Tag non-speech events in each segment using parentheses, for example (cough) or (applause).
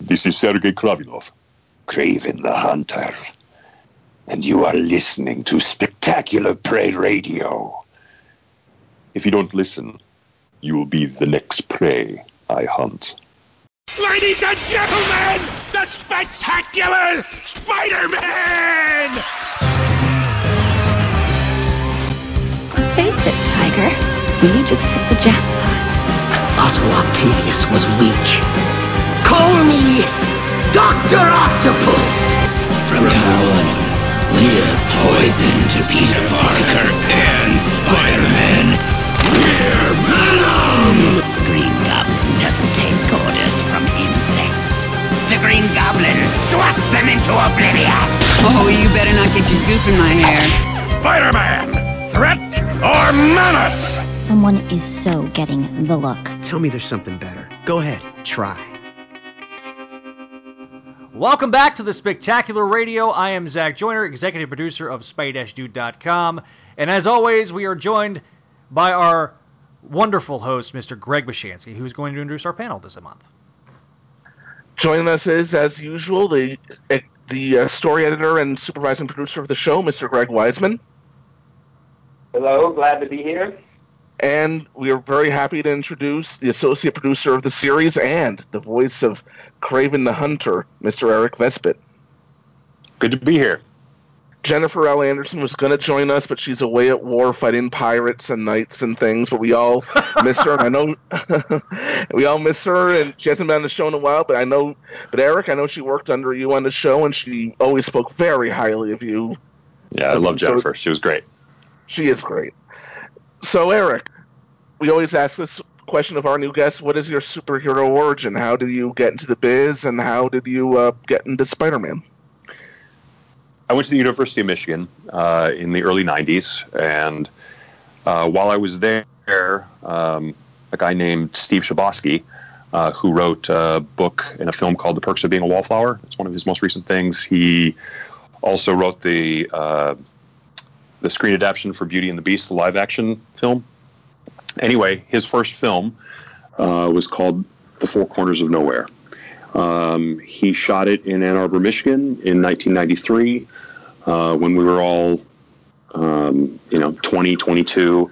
This is Sergei Kravinoff. Kraven the Hunter. And you are listening to Spectacular Prey Radio. If you don't listen, you will be the next prey I hunt. Ladies and gentlemen, the spectacular Spider-Man! Face it, Tiger. You just hit the jackpot. Otto Octavius was weak. Call me Dr. Octopus! From now on, we're poison to Peter Parker and Spider-Man. We're Venom! The Green Goblin doesn't take orders from insects. The Green Goblin swats them into oblivion! Oh, you better not get your goop in my hair. Spider-Man, threat or menace? Someone is so getting the look. Tell me there's something better. Go ahead, try. Welcome back to the Spectacular Radio. I am Zach Joyner, executive producer of Spy-Dude.com. And as always, we are joined by our wonderful host, Mr. Greg Bashansky, who's going to introduce our panel this month. Joining us is, as usual, the the uh, story editor and supervising producer of the show, Mr. Greg Weisman. Hello, glad to be here. And we are very happy to introduce the associate producer of the series and the voice of Kraven the Hunter, Mr. Eric Vesbit. Good to be here. Jennifer L. Anderson was going to join us, but she's away at war fighting pirates and knights and things. But we all (laughs) miss her, and I know (laughs) we all miss her. And she hasn't been on the show in a while. But I know, but Eric, I know she worked under you on the show, and she always spoke very highly of you. Yeah, I love Jennifer. she was great. She is great. So, Eric, we always ask this question of our new guests: What is your superhero origin? How did you get into the biz, and how did you uh, get into Spider-Man? I went to the University of Michigan uh, in the early '90s, and uh, while I was there, um, a guy named Steve Chbosky, uh, who wrote a book and a film called "The Perks of Being a Wallflower," it's one of his most recent things. He also wrote the uh, the screen adaptation for Beauty and the Beast, the live-action film. Anyway, his first film uh, was called "The Four Corners of Nowhere." Um, he shot it in Ann Arbor, Michigan in 1993 uh, when we were all, um, you know, 20, 22,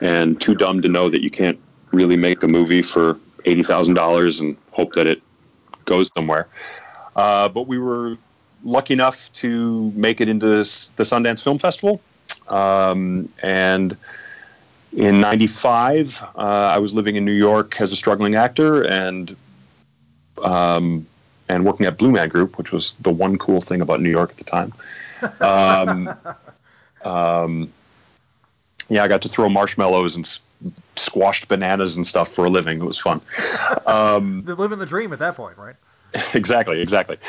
and too dumb to know that you can't really make a movie for $80,000 and hope that it goes somewhere. Uh, but we were lucky enough to make it into this, the Sundance Film Festival. Um, and in 95, uh, I was living in New York as a struggling actor and um, and working at Blue Man Group, which was the one cool thing about New York at the time. Um, (laughs) um, yeah, I got to throw marshmallows and squashed bananas and stuff for a living. It was fun. Um, living the dream at that point, right? (laughs) exactly, exactly. (laughs)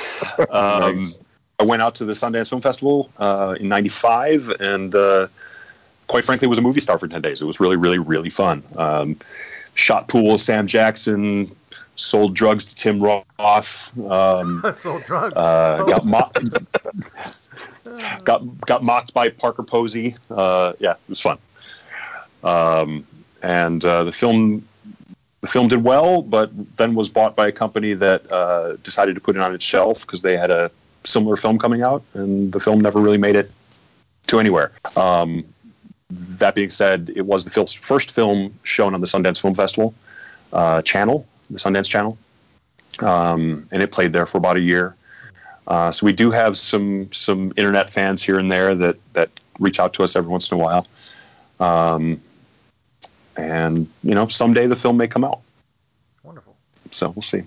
Um, nice. I went out to the Sundance Film Festival uh, in '95, and uh, quite frankly, was a movie star for ten days. It was really, really, really fun. Um, shot pool with Sam Jackson, sold drugs to Tim Roth. Um, (laughs) sold drugs. Uh, got mocked. (laughs) got got mocked by Parker Posey. Uh, yeah, it was fun. Um, and uh, the film the film did well, but then was bought by a company that uh, decided to put it on its shelf because they had a similar film coming out, and the film never really made it to anywhere. Um, that being said, it was the first film shown on the Sundance Film Festival uh, channel the Sundance Channel, um, and it played there for about a year. Uh, so we do have some some internet fans here and there that that reach out to us every once in a while. Um, and you know, someday the film may come out. Wonderful. So we'll see.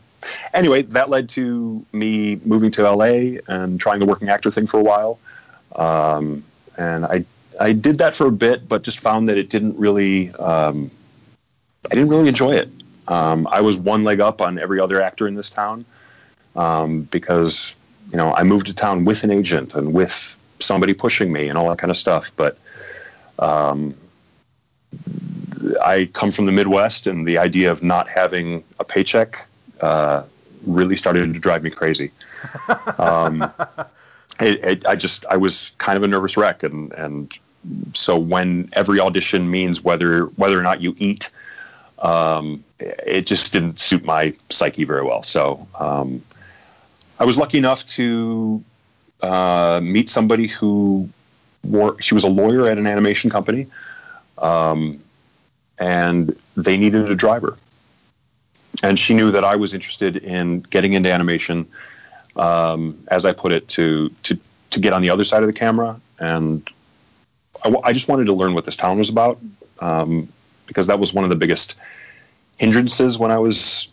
Anyway, that led to me moving to LA and trying the working actor thing for a while. Um, and I I did that for a bit, but just found that it didn't really um, I didn't really enjoy it. Um, I was one leg up on every other actor in this town um, because you know I moved to town with an agent and with somebody pushing me and all that kind of stuff. But um, I come from the Midwest, and the idea of not having a paycheck uh, really started to drive me crazy. (laughs) Um, it, it, I just I was kind of a nervous wreck, and and so when every audition means whether whether or not you eat um, it just didn't suit my psyche very well. So um, I was lucky enough to uh, meet somebody who wore, she was a lawyer at an animation company, um, and they needed a driver. And she knew that I was interested in getting into animation, um, as I put it, to to to get on the other side of the camera. And I, I just wanted to learn what this town was about, um, because that was one of the biggest hindrances when I was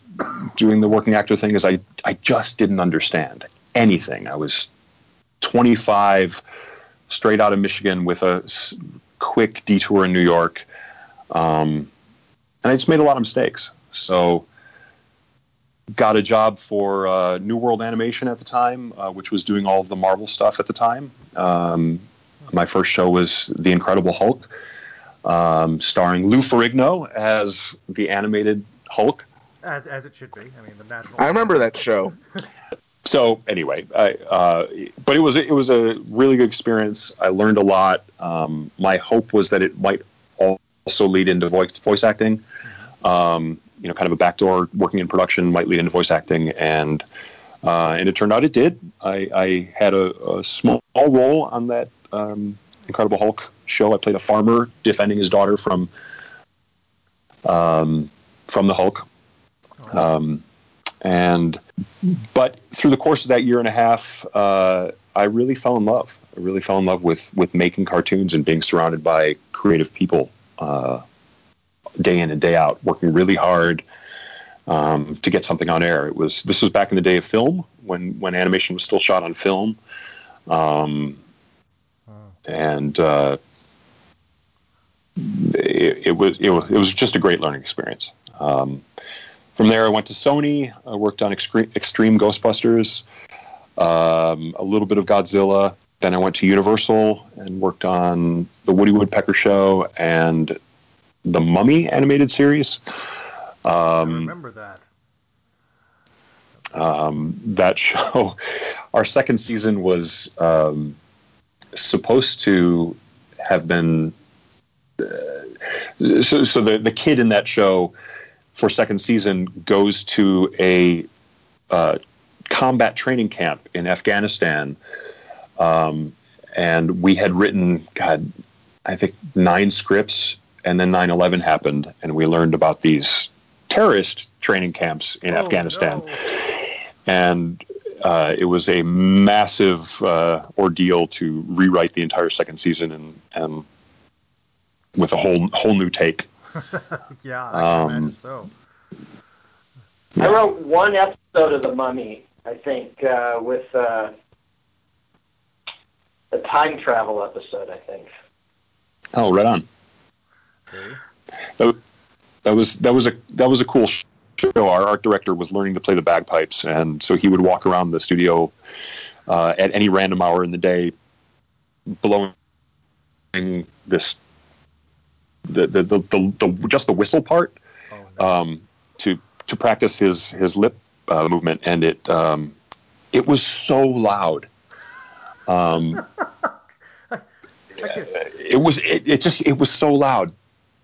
doing the working actor thing. Is I I just didn't understand anything. I was 25, straight out of Michigan with a s- quick detour in New York, um, and I just made a lot of mistakes. So got a job for uh, New World Animation at the time, uh, which was doing all of the Marvel stuff at the time. Um, my first show was The Incredible Hulk, um, starring Lou Ferrigno as the animated Hulk. As as it should be. I mean, the natural. I remember that show. (laughs) So anyway, I, uh, but it was it was a really good experience. I learned a lot. Um, my hope was that it might also lead into voice voice acting. Um, you know, kind of a backdoor working in production might lead into voice acting, and uh, and it turned out it did. I, I had a, a small role on that um, Incredible Hulk show. I played a farmer defending his daughter from um, from the Hulk. Um, and but through the course of that year and a half, uh, I really fell in love. I really fell in love with with making cartoons and being surrounded by creative people, uh, day in and day out, working really hard um, to get something on air. It was this was back in the day of film when when animation was still shot on film, um, and uh, it, it was it was it was just a great learning experience. Um, from there, I went to Sony. I worked on Extreme, Extreme Ghostbusters, um, a little bit of Godzilla. Then I went to Universal and worked on the Woody Woodpecker Show and the Mummy animated series. Um, remember that. um, that show, (laughs) our second season was um, supposed to have been. Uh, so, so the the kid in that show for second season goes to a uh, combat training camp in Afghanistan, um, and we had written God, I think nine scripts, and then 9/11 happened, and we learned about these terrorist training camps in Oh, Afghanistan, no. and. Uh, it was a massive uh, ordeal to rewrite the entire second season and, and with a whole whole new take. (laughs) yeah, I Um, imagine so. I wrote one episode of The Mummy, I think, uh, with uh, a time travel episode, I think. Oh, right on. That, that was that was a that was a cool show. Our art director was learning to play the bagpipes, and so he would walk around the studio uh, at any random hour in the day, blowing this the the, the, the, the just the whistle part um, to to practice his his lip uh, movement, and it um, it was so loud. Um, (laughs) it was it, it just it was so loud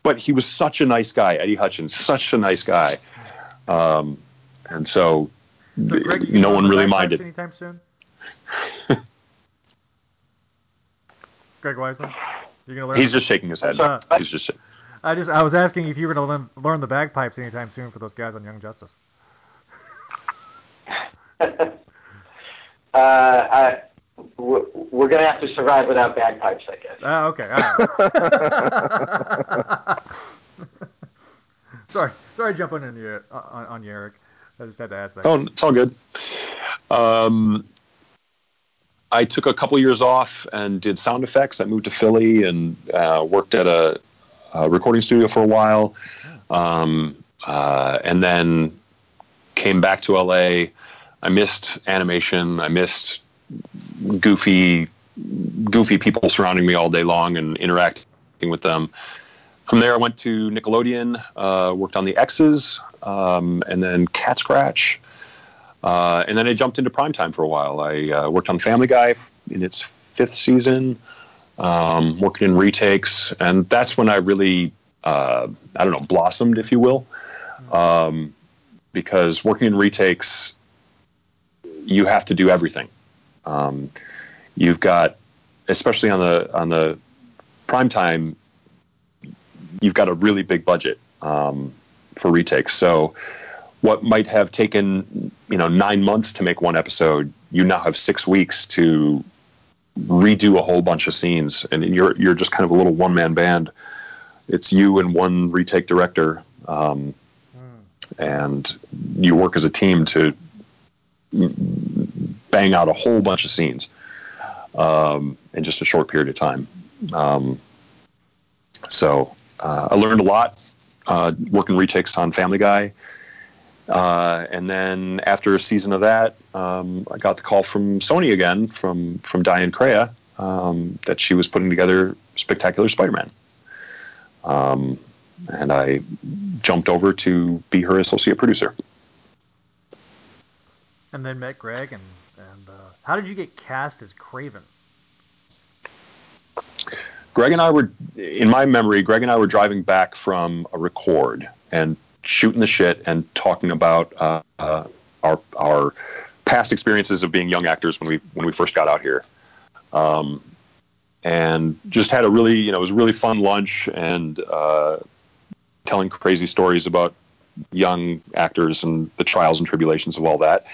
but he was such a nice guy eddie hutchins such a nice guy um, and so, So, Greg, no one really minded Anytime soon. (laughs) Greg Weisman, you're gonna learn? he's just shaking his head Uh, he's just I just I was asking if you were gonna learn, learn the bagpipes anytime soon for those guys on Young Justice. (laughs) Uh, I, we're, we're going to have to survive without bagpipes, I guess. Ah, okay. all right. (laughs) sorry, sorry, jumping on you on, on you, Eric. I just had to ask that. oh it's all good um, i took a couple years off and did sound effects i moved to philly and uh, worked at a, a recording studio for a while um, uh, and then came back to la i missed animation i missed goofy goofy people surrounding me all day long and interacting with them. From there i went to nickelodeon uh, worked on the x's um, and then cat scratch. Uh, and then i jumped into primetime for a while. I uh, worked on family guy in its fifth season um, working in retakes. And that's when i really uh, i don't know blossomed if you will. Um, because working in retakes you have to do everything. Um, you've got, especially on the on the prime time, you've got a really big budget um, for retakes. So, what might have taken you know nine months to make one episode, you now have six weeks to redo a whole bunch of scenes, and you're you're just kind of a little one man band. It's you and one retake director, um, and you work as a team to bang out a whole bunch of scenes um, in just a short period of time. Um, so uh, I learned a lot uh, working retakes on Family Guy. Uh, and then after a season of that, um, I got the call from Sony again, from from Diane Crea, um, that she was putting together Spectacular Spider-Man, um, and I jumped over to be her associate producer. And then met Greg, and how did you get cast as Kraven? Greg and I were, in my memory, Greg and I were driving back from a record and shooting the shit and talking about uh, uh, our our past experiences of being young actors when we when we first got out here, um, and just had a really you know it was a really fun lunch and uh, telling crazy stories about young actors and the trials and tribulations of all that.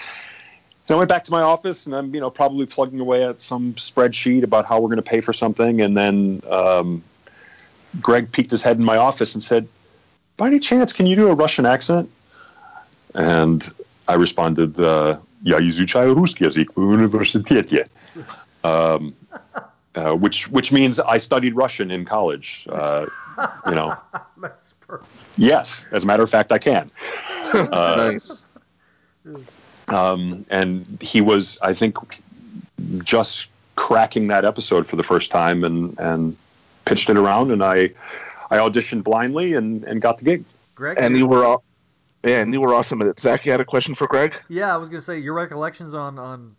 And I went back to my office and I'm, you know, probably plugging away at some spreadsheet about how we're going to pay for something. And then um, Greg peeked his head in my office and said, "By any chance, can you do a Russian accent?" And I responded, uh, "Я изучаю русский язык в университете," um, uh, which which means I studied Russian in college. Uh, you know, That's (laughs) perfect. yes, as a matter of fact, I can. (laughs) Uh, nice. um, and he was, I think, just cracking that episode for the first time and and pitched it around, and I I auditioned blindly and and got the gig. Greg, And you were all, yeah, and you were awesome at it. Zach, you had a question for Greg? Yeah, I was gonna say your recollections on on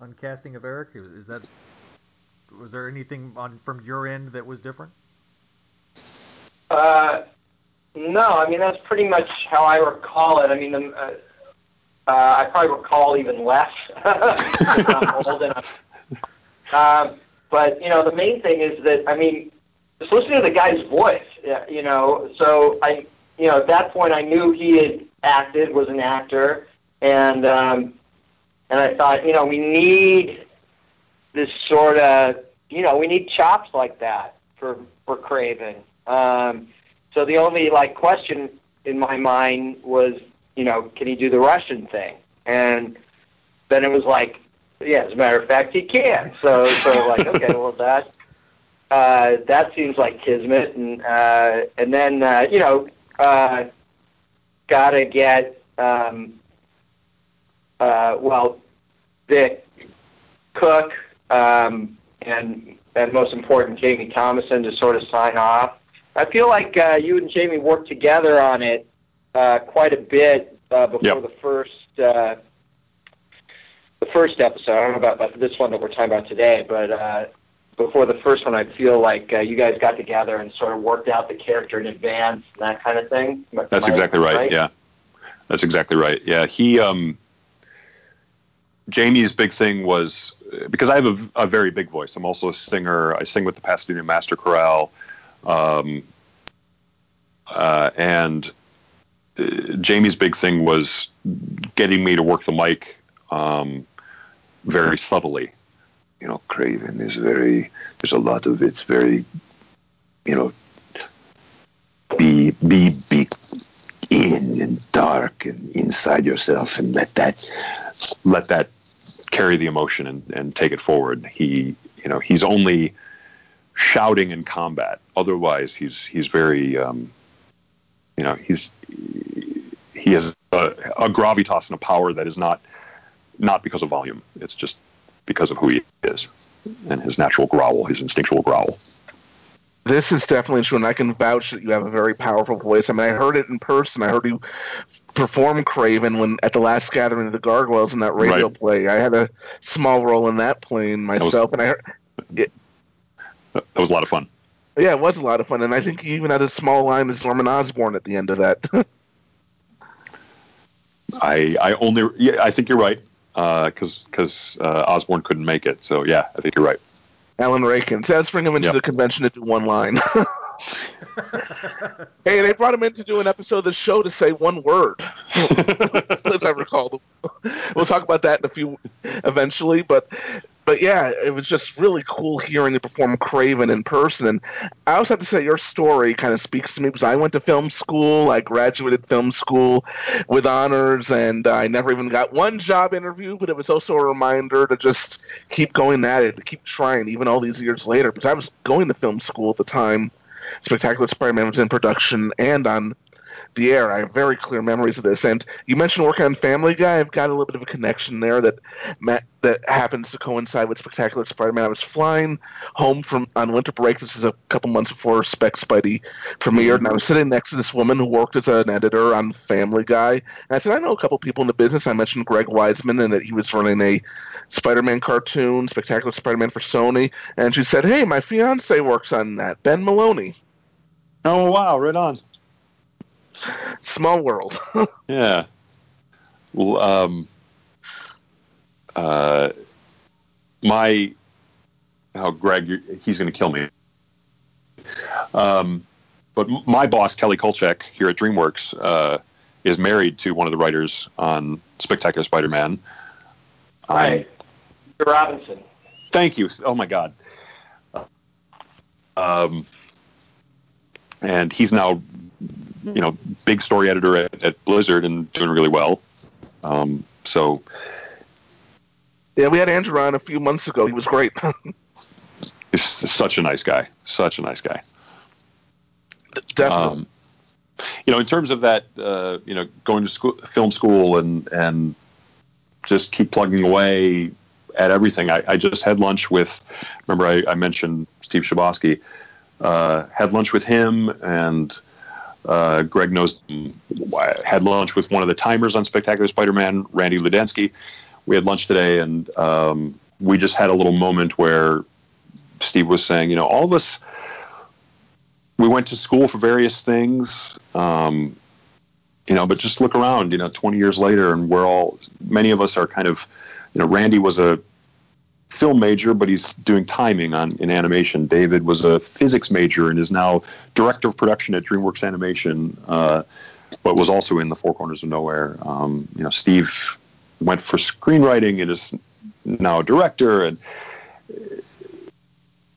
on casting of Eric is, is that was there anything on from your end that was different? Uh, no, I mean that's pretty much how I recall it. I mean, um, uh, uh, I probably recall even less. I'm old enough. Um, but you know, the main thing is that I mean, just listening to the guy's voice. You know, so I, you know, at that point I knew he had acted, was an actor, and um, and I thought, you know, we need this sort of, you know, we need chops like that for for Kraven. Um, so the only like question in my mind was, you know, can he do the Russian thing? And then it was like, yeah, as a matter of fact, he can. So so like, okay, (laughs) well that uh, that seems like kismet, and uh, and then uh, you know, uh, gotta get um, uh, well, Vic Cook, um, and and most important, Jamie Thomason to sort of sign off. I feel like uh, you and Jamie worked together on it quite a bit uh, before Yep. the first uh, the first episode. I don't know about, this one that we're talking about today, but uh, before the first one, I feel like uh, you guys got together and sort of worked out the character in advance and that kind of thing. Am That's I exactly right. Yeah, that's exactly right. Yeah, he um, Jamie's big thing was because I have a, a very big voice. I'm also a singer. I sing with the Pasadena Master Chorale, um, uh, and uh, Jamie's big thing was getting me to work the mic um, very subtly. You know, Kraven is very. There's a lot of it's very. You know. Be be be in and dark and inside yourself, and let that let that carry the emotion and, and take it forward. He, you know, he's only shouting in combat. Otherwise, he's he's very, um, you know, he's he has a, a gravitas and a power that is not not because of volume. It's just because of who he is and his natural growl, his instinctual growl. This is definitely true, and I can vouch that you have a very powerful voice. I mean, I heard it in person. I heard you perform Kraven when at the last gathering of the Gargoyles in that radio Right. play. I had a small role in that playing was- myself, and I heard, it, That was a lot of fun. Yeah, it was a lot of fun. And I think he even had a small line as Norman Osborn at the end of that. (laughs) I I only yeah, I think you're right. because because uh, Osborn couldn't make it. So yeah, I think you're right. Alan Rachins. So let's bring him into Yep. the convention to do one line. (laughs) (laughs) hey, they brought him in to do an episode of the show to say one word, as I recall. We'll talk about that in a few eventually, but but yeah, it was just really cool hearing you perform Kraven in person. And I also have to say, your story kind of speaks to me because I went to film school. I graduated film school with honors, and I never even got one job interview. But it was also a reminder to just keep going at it, to keep trying, even all these years later. Because I was going to film school at the time. Spectacular Spider-Man was in production and on the air. I have very clear memories of this. And you mentioned working on Family Guy. I've got a little bit of a connection there that that happens to coincide with Spectacular Spider-Man. I was flying home from on winter break. This is a couple months before Spec Spidey premiered, and I was sitting next to this woman who worked as an editor on Family Guy. And I said, I know a couple people in the business. I mentioned Greg Weisman and that he was running a Spider-Man cartoon, Spectacular Spider-Man for Sony. And she said, Hey, my fiance works on that, Ben Maloney. Oh wow, right on. Small world. (laughs) Yeah. Well, um, uh, my, oh, Greg, he's going to kill me. Um, but my boss, Kelly Kolchak, here at DreamWorks, uh, is married to one of the writers on Spectacular Spider-Man. Right. Robinson. Thank you. Oh my God. Um, and he's now, you know, big story editor at, at Blizzard and doing really well. Um, so Yeah, we had Andrew on a few months ago. He was great. (laughs) he's such a nice guy. Such a nice guy. Definitely. Um, you know, in terms of that, uh, you know, going to school, film school and and just keep plugging away at everything. I, I just had lunch with. Remember, I, I mentioned Steve Chbosky. Uh, had lunch with him and uh, Greg knows. Had lunch with one of the timers on Spectacular Spider-Man, Randy Ludensky. We had lunch today, and um, we just had a little moment where Steve was saying, you know, all of us we went to school for various things, um, you know, but just look around, you know, 20 years later, and we're all, many of us are kind of, you know, Randy was a film major, but he's doing timing on in animation. David was a physics major and is now director of production at DreamWorks Animation, uh, but was also in the Four Corners of Nowhere. Um, you know, Steve went for screenwriting and is now a director, and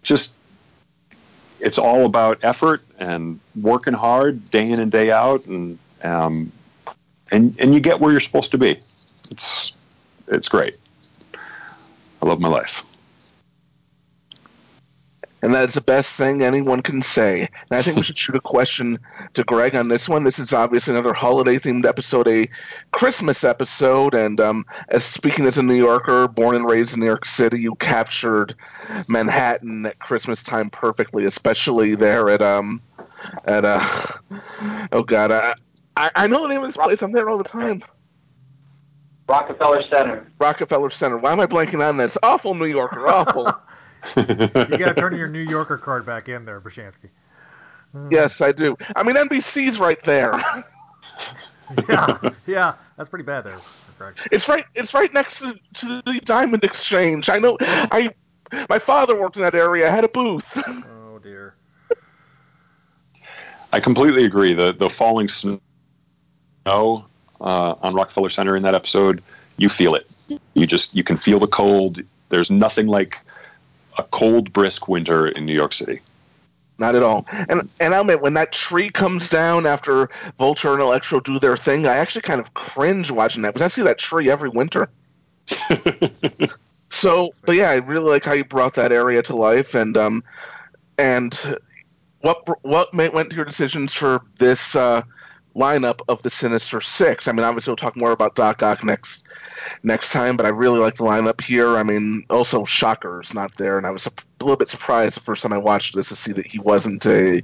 just it's all about effort and working hard day in and day out, and um, and and you get where you're supposed to be. It's it's great. I love my life. And that is the best thing anyone can say. And I think we should shoot a question to Greg on this one. This is obviously another holiday themed episode, a Christmas episode. And um, as speaking as a New Yorker, born and raised in New York City, you captured Manhattan at Christmas time perfectly, especially there at um at uh oh god I I, I know the name of this place. I'm there all the time. Rockefeller Center. Rockefeller Center. Why am I blanking on this? Awful New Yorker. Awful. (laughs) You got to turn your New Yorker card back in there, Brashansky. yes, I do. I mean, NBC's right there. (laughs) yeah, yeah, that's pretty bad there, Greg. It's right. It's right next to, to the Diamond Exchange. I know. I my father worked in that area. I had a booth. (laughs) Oh dear. I completely agree. The the falling snow uh, on Rockefeller Center in that episode, you feel it. You just you can feel the cold. There's nothing like a cold, brisk winter in New York City. Not at all. And and I admit when that tree comes down after Vulture and Electro do their thing, I actually kind of cringe watching that because I see that tree every winter. (laughs) so, but yeah, I really like how you brought that area to life, and um, and what what went to your decisions for this uh, lineup of the Sinister Six? I mean, obviously we'll talk more about Doc Ock next next time, but I really like the lineup here. I mean, also Shocker's not there, and I was a little bit surprised the first time I watched this to see that he wasn't a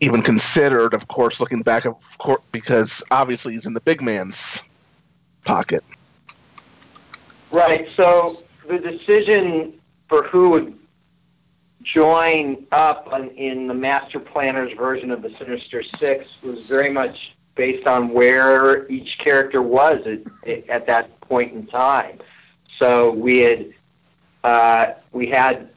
even considered. Of course, looking back, of course, because obviously he's in the big man's pocket. Right. So the decision for who would join up on, in the master planner's version of the Sinister Six was very much based on where each character was at, at that point in time. So we had uh, we had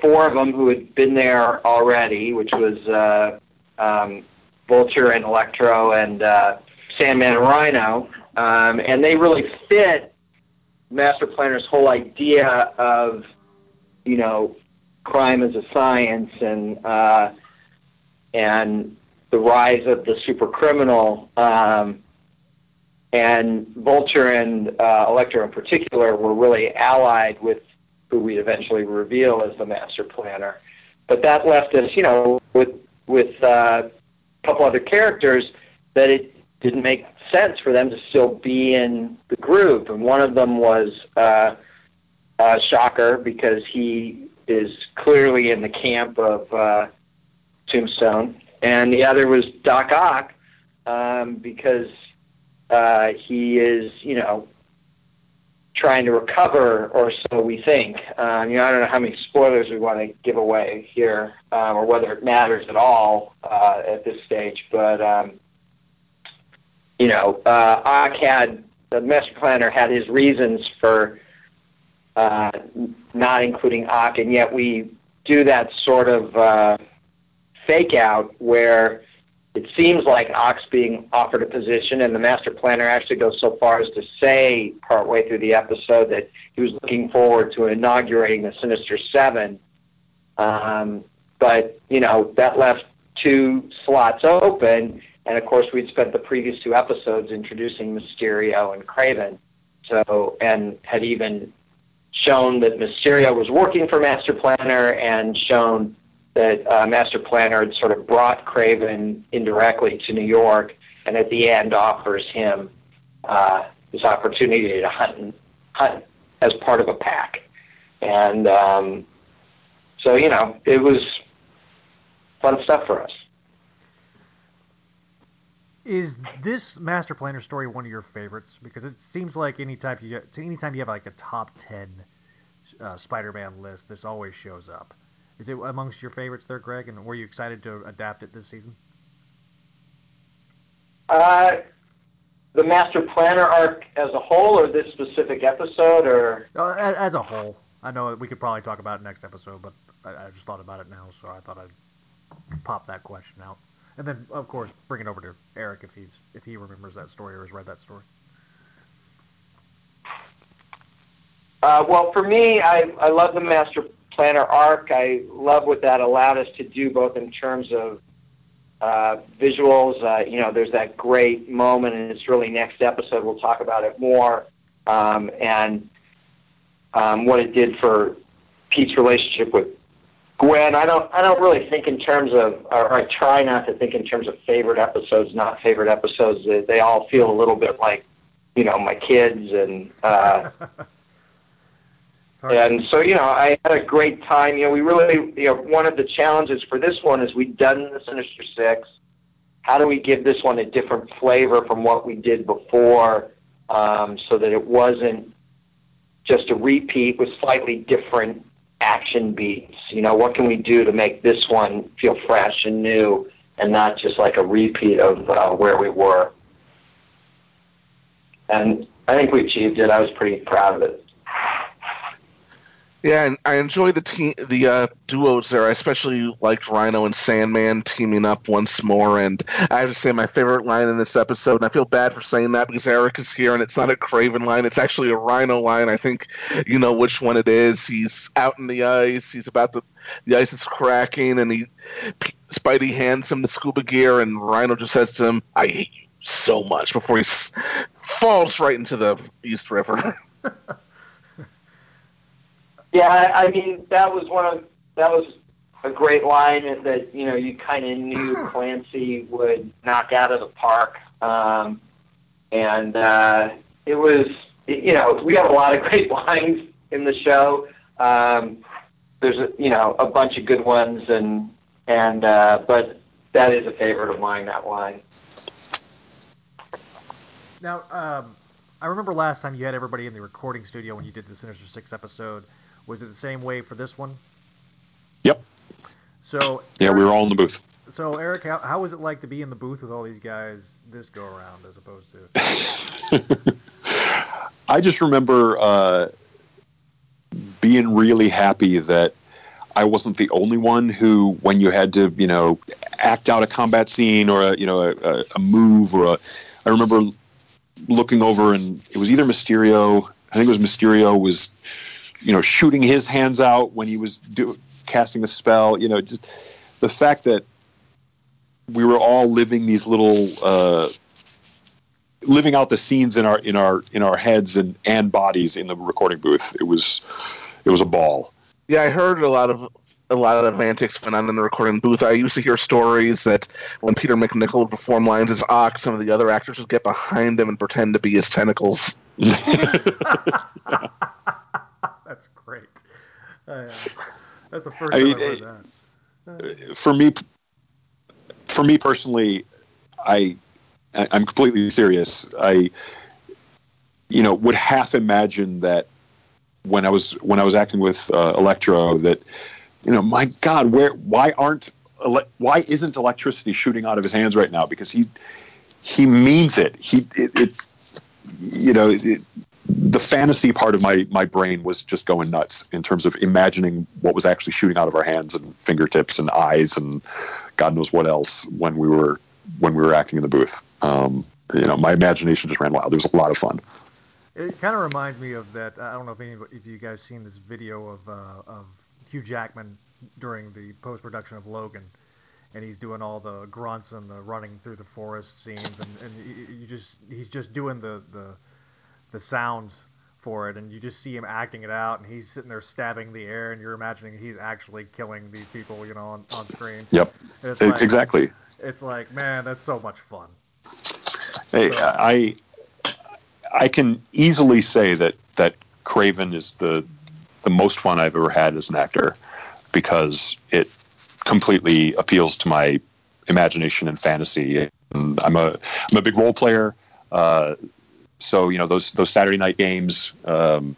four of them who had been there already, which was uh, um, Vulture and Electro and uh, Sandman and Rhino, um, and they really fit Master Planner's whole idea of you know crime as a science and uh, and the rise of the super criminal. Um, and Vulture and uh, Electro in particular were really allied with who we eventually reveal as the master planner. But that left us, you know, with with uh, a couple other characters that it didn't make sense for them to still be in the group. And one of them was uh, uh, Shocker because he is clearly in the camp of uh, Tombstone, and the other was Doc Ock um, because uh, he is, you know, trying to recover, or so we think. Um, you know, I don't know how many spoilers we want to give away here, um, or whether it matters at all uh, at this stage. But um, you know, uh, Ock had the master planner had his reasons for not including Ock, and yet we do that sort of uh, fake out where it seems like Ock's being offered a position, and the master planner actually goes so far as to say partway through the episode that he was looking forward to inaugurating the Sinister Seven. Um, but you know that left two slots open, and of course we'd spent the previous two episodes introducing Mysterio and Kraven, So and had even shown that Mysterio was working for Master Planner and shown that uh, Master Planner had sort of brought Kraven indirectly to New York, and at the end offers him uh, this opportunity to hunt, and hunt as part of a pack. And um, so, you know, it was fun stuff for us. Is this Master Planner story one of your favorites? Because it seems like anytime you get, anytime you have like a top ten uh, Spider-Man list, this always shows up. Is it amongst your favorites there, Greg? And were you excited to adapt it this season? Uh, the Master Planner arc as a whole, or this specific episode, or uh, as a whole. I know we could probably talk about it next episode, but I, I just thought about it now, so I thought I'd pop that question out, and then of course bring it over to Eric if he's if he remembers that story or has read that story. Uh, well, for me, I I love the Master Planner arc. I love what that allowed us to do, both in terms of uh, visuals. Uh, you know, there's that great moment, and it's really next episode. We'll talk about it more, um, and um, what it did for Pete's relationship with Gwen. I don't. I don't really think in terms of, or I try not to think in terms of favorite episodes, not favorite episodes. They, they all feel a little bit like, you know, my kids and. Uh, And so, you know, I had a great time. You know, we really, you know, one of the challenges for this one is we'd done the Sinister Six. How do we give this one a different flavor from what we did before um, so that it wasn't just a repeat with slightly different action beats? You know, what can we do to make this one feel fresh and new and not just like a repeat of uh, where we were? And I think we achieved it. I was pretty proud of it. Yeah, and I enjoy the team, the uh, duos there. I especially liked Rhino and Sandman teaming up once more. And I have to say, my favorite line in this episode, and I feel bad for saying that because Eric is here, and it's not a Kraven line; it's actually a Rhino line. I think you know which one it is. He's out in the ice. He's about to, the ice is cracking, and he Spidey hands him the scuba gear, and Rhino just says to him, "I hate you so much," before he s- falls right into the East River. (laughs) Yeah, I, I mean that was one of that was a great line that you know you kind of knew Clancy would knock out of the park, um, and uh, it was you know we have a lot of (laughs) great lines in the show. Um, there's a, you know a bunch of good ones, and and uh, but that is a favorite of mine. That line. Now, um, I remember last time you had everybody in the recording studio when you did the Sinister Six episode. Was it the same way for this one? Yep. So Yeah, we were all in the booth. So Eric, how, how was it like to be in the booth with all these guys this go around as opposed to? (laughs) I just remember uh, being really happy that I wasn't the only one who, when you had to, you know, act out a combat scene or a, you know, a, a move or a, I remember looking over and it was either Mysterio, I think it was Mysterio was, you know, shooting his hands out when he was do, casting the spell. You know, just the fact that we were all living these little. Uh, living out the scenes in our in our in our heads and and bodies in the recording booth it was it was a ball Yeah, I heard a lot of a lot of antics went on in the recording booth. I used to hear stories that when Peter MacNicol would perform lines as Ox, some of the other actors would get behind him and pretend to be his tentacles. (laughs) (laughs) That's. Uh, that's the first I time mean, I've heard that. for me for me personally i I- i'm completely serious i you know would half imagine that when i was when i was acting with uh, electro that you know my god where why aren't ele- why isn't electricity shooting out of his hands right now because he he means it he it, it's you know it, the fantasy part of my my brain was just going nuts in terms of imagining what was actually shooting out of our hands and fingertips and eyes and God knows what else when we were when we were acting in the booth. Um, you know, my imagination just ran wild. It was a lot of fun. It kind of reminds me of that. I don't know if any if you guys seen this video of uh, of Hugh Jackman during the post production of Logan, and he's doing all the grunts and the running through the forest scenes, and, and you, just he's just doing the, the the sounds for it, and you just see him acting it out, and he's sitting there stabbing the air, and you're imagining he's actually killing these people, you know, on, on screen. Yep, it's like- exactly. It's like, man, that's so much fun. Hey, I I can easily say that that Kraven is the the most fun I've ever had as an actor because it completely appeals to my imagination and fantasy. And I'm a I'm a big role player, uh, so you know those those Saturday night games. Um,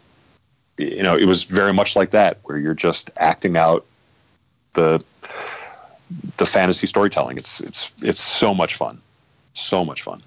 you know, it was very much like that, where you're just acting out the the fantasy storytelling. It's it's it's so much fun, so much fun.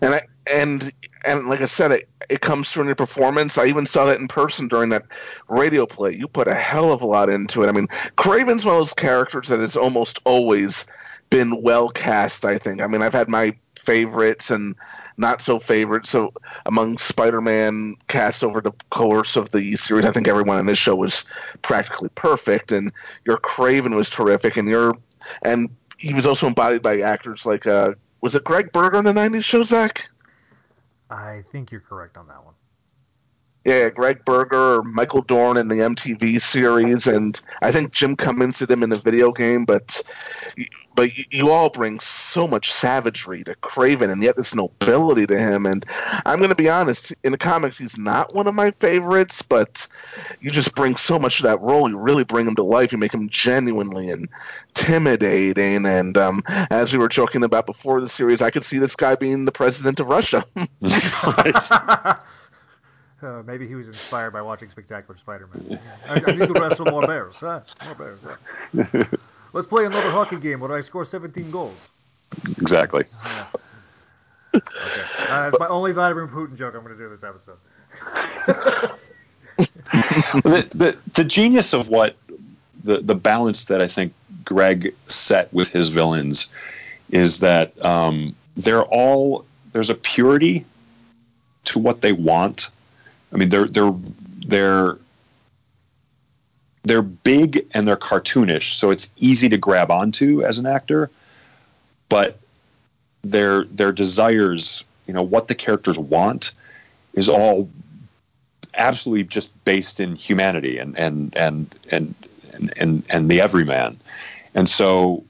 and I and and like I said, it it comes through in your performance. I even saw that in person during that radio play. You put a hell of a lot into it. I mean, Kraven's one of those characters that has almost always been well cast. I think. I mean, I've had my favorites and not so favorite. So among Spider-Man cast over the course of the series, I think everyone in this show was practically perfect. And your Kraven was terrific, and your and he was also embodied by actors like uh, was it Greg Berger in the '90s show, Zach? I think you're correct on that one. Yeah, Greg Berger or Michael Dorn in the MTV series, and I think Jim Cummings did him in the video game. But but you, you all bring so much savagery to Kraven, and yet this nobility to him. And I'm going to be honest, in the comics, he's not one of my favorites, but you just bring so much to that role. You really bring him to life. You make him genuinely intimidating. And um, as we were joking about before the series, I could see this guy being the president of Russia. (laughs) (laughs) Uh, maybe he was inspired by watching Spectacular Spider-Man. (laughs) I, I need to wrestle more bears. Huh? More bears. Huh? Let's play another hockey game where I score 17 goals. Exactly. Yeah. Okay. Uh, that's my only Vladimir Putin joke I'm going to do this episode. (laughs) the, the the genius of what the the balance that I think Greg set with his villains is that um, they're all there's a purity to what they want. I mean, they're they're they're they're big and they're cartoonish, so it's easy to grab onto as an actor. But their their desires, you know, what the characters want, is all absolutely just based in humanity and and and and and and, and the everyman. And so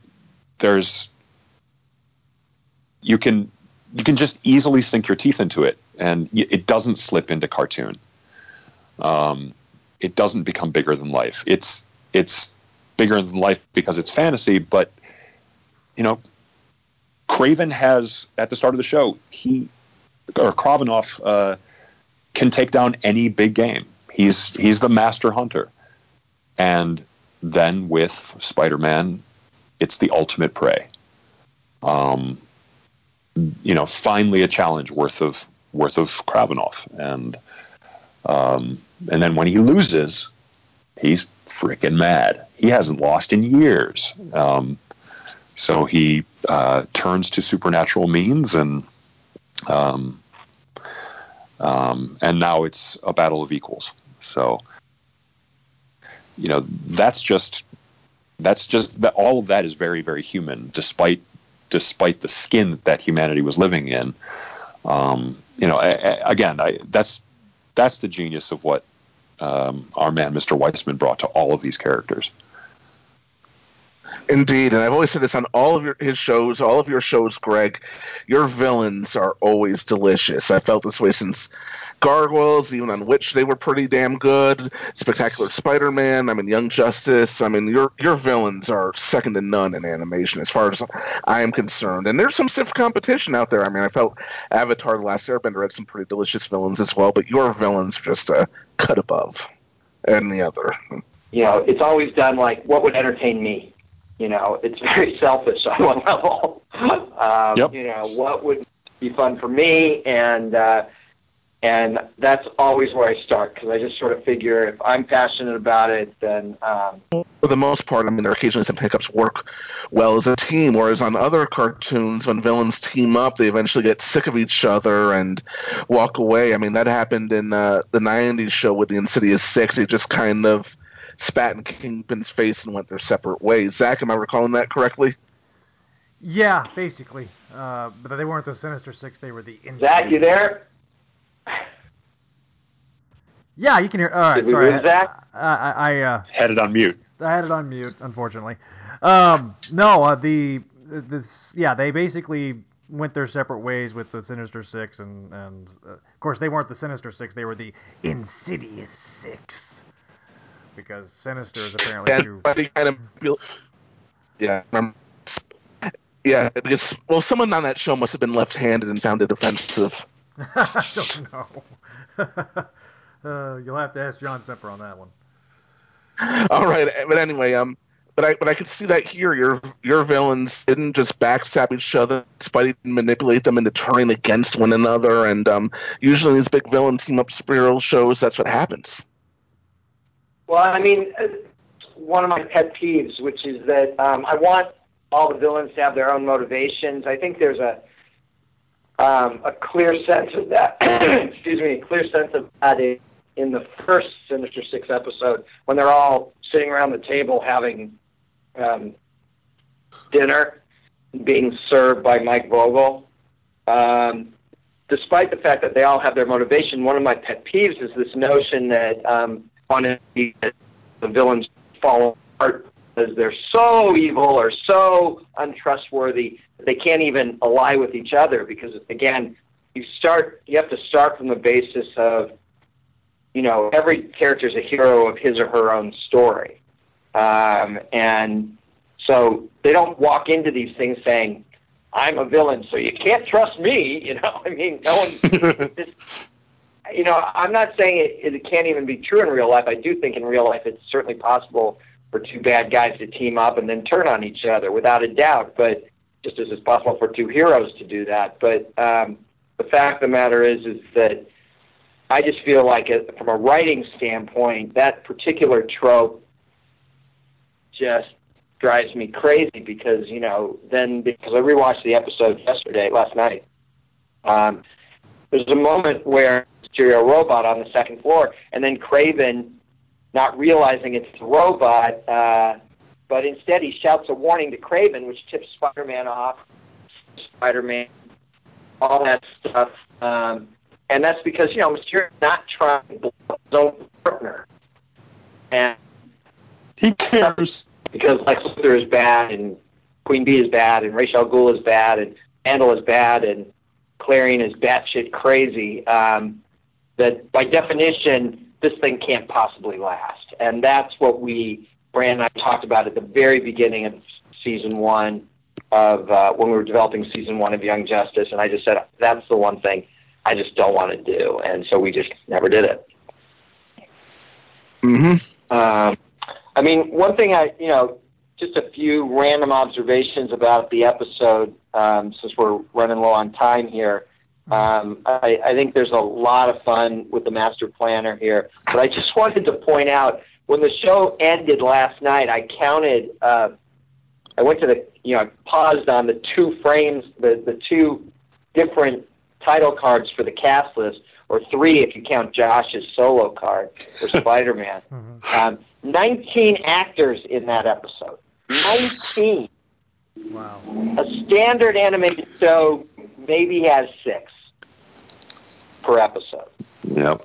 there's you can you can just easily sink your teeth into it, and it doesn't slip into cartoon. Um, it doesn't become bigger than life. It's it's bigger than life because it's fantasy, but you know, Kraven has at the start of the show he or Kravinoff uh, can take down any big game. He's he's the master hunter, and then with Spider-Man, it's the ultimate prey. Um, you know, finally a challenge worth of worth of Kravinoff, and um, and then when he loses, he's freaking mad. He hasn't lost in years. Um, so he uh, turns to supernatural means, and um, um, and now it's a battle of equals. So you know that's just that's just that all of that is very very human, despite despite the skin that humanity was living in. Um, you know, a, a, again, I, that's that's the genius of what um, our man Mr. Weisman brought to all of these characters. Indeed, and I've always said this on all of your, his shows, all of your shows, Greg. Your villains are always delicious. I felt this way since Gargoyles, even on which they were pretty damn good. Spectacular Spider-Man. I mean, Young Justice. I mean, your your villains are second to none in animation, as far as I am concerned. And there's some stiff competition out there. I mean, I felt Avatar: The Last Airbender had some pretty delicious villains as well, but your villains are just a cut above any other. You know, it's always done like what would entertain me you know, it's (laughs) very selfish on one level. (laughs) um, Yep. You know, what would be fun for me, and uh, and that's always where I start because I just sort of figure if I'm passionate about it, then um, For the most part, I mean, there are occasionally some hiccups work well as a team, whereas on other cartoons, when villains team up, they eventually get sick of each other and walk away. I mean, that happened in uh, the 90s show with the Insidious Six. They just kind of spat in Kingpin's face and went their separate ways. Zach, am I recalling that correctly? Yeah, basically. Uh, but they weren't the Sinister Six; they were the. Insidious Zach, you there? Yeah, you can hear. All right, Did we sorry. lose Zach? I, I, I uh, Had it on mute. I had it on mute, unfortunately. Um, no, uh, the this yeah, they basically went their separate ways with the Sinister Six, and and uh, of course they weren't the Sinister Six; they were the Insidious Six, because Sinister is apparently Yeah, too. but kind of, feel- yeah, remember- yeah. Because well, someone on that show must have been left-handed and found it offensive. (laughs) I don't know. (laughs) uh, you'll have to ask John Semper on that one. All right, but anyway, um, but I but I could see that here. Your your villains didn't just backstab each other. Spidey didn't manipulate them into turning against one another, and um, usually in these big villain team up superhero shows, that's what happens. Well, I mean, uh, one of my pet peeves, which is that um, I want all the villains to have their own motivations. I think there's a um, a clear sense of that. (coughs) excuse me, a clear sense of that in, in the first Sinister Six episode when they're all sitting around the table having um, dinner, being served by Mike Vogel. Um, despite the fact that they all have their motivation, one of my pet peeves is this notion that um, on the villains fall apart because they're so evil or so untrustworthy that they can't even ally with each other. Because again, you start, you have to start from the basis of, you know, every character is a hero of his or her own story, um, and so they don't walk into these things saying, "I'm a villain, so you can't trust me." (laughs) You know, I mean, no one. (laughs) it's, you know, I'm not saying it, it can't even be true in real life. I do think in real life it's certainly possible for two bad guys to team up and then turn on each other, without a doubt. But just as it's possible for two heroes to do that. But um, the fact of the matter is, is that I just feel like, it, from a writing standpoint, that particular trope just drives me crazy because you know then because I rewatched the episode yesterday, last night. Um, there's a moment where you're robot on the second floor, and then Kraven, not realizing it's a robot, uh, but instead he shouts a warning to Kraven, which tips Spider-Man off. Spider-Man, all that stuff, um, and that's because you know Mysterio not trying to blow up his own partner, and he cares. Because Lex Luthor is bad, and Queen Bee is bad, and Ra's al Ghul is bad, and Vandal is bad, and Klarion is batshit crazy. Um, that by definition, this thing can't possibly last, and that's what we Brand and I talked about at the very beginning of season one of uh, when we were developing season one of Young Justice, and I just said that's the one thing I just don't want to do, and so we just never did it. Mm-hmm. Um, I mean, one thing I, you know, just a few random observations about the episode, um, since we're running low on time here. Um, I, I think there's a lot of fun with the master planner here, but I just wanted to point out when the show ended last night, I counted. Uh, I went to the, you know, I paused on the two frames, the the two different title cards for the cast list, or three if you count Josh's solo card for (laughs) Spider-Man. Um, 19 actors in that episode. 19. Wow. A standard animated show maybe has six per episode. Yep.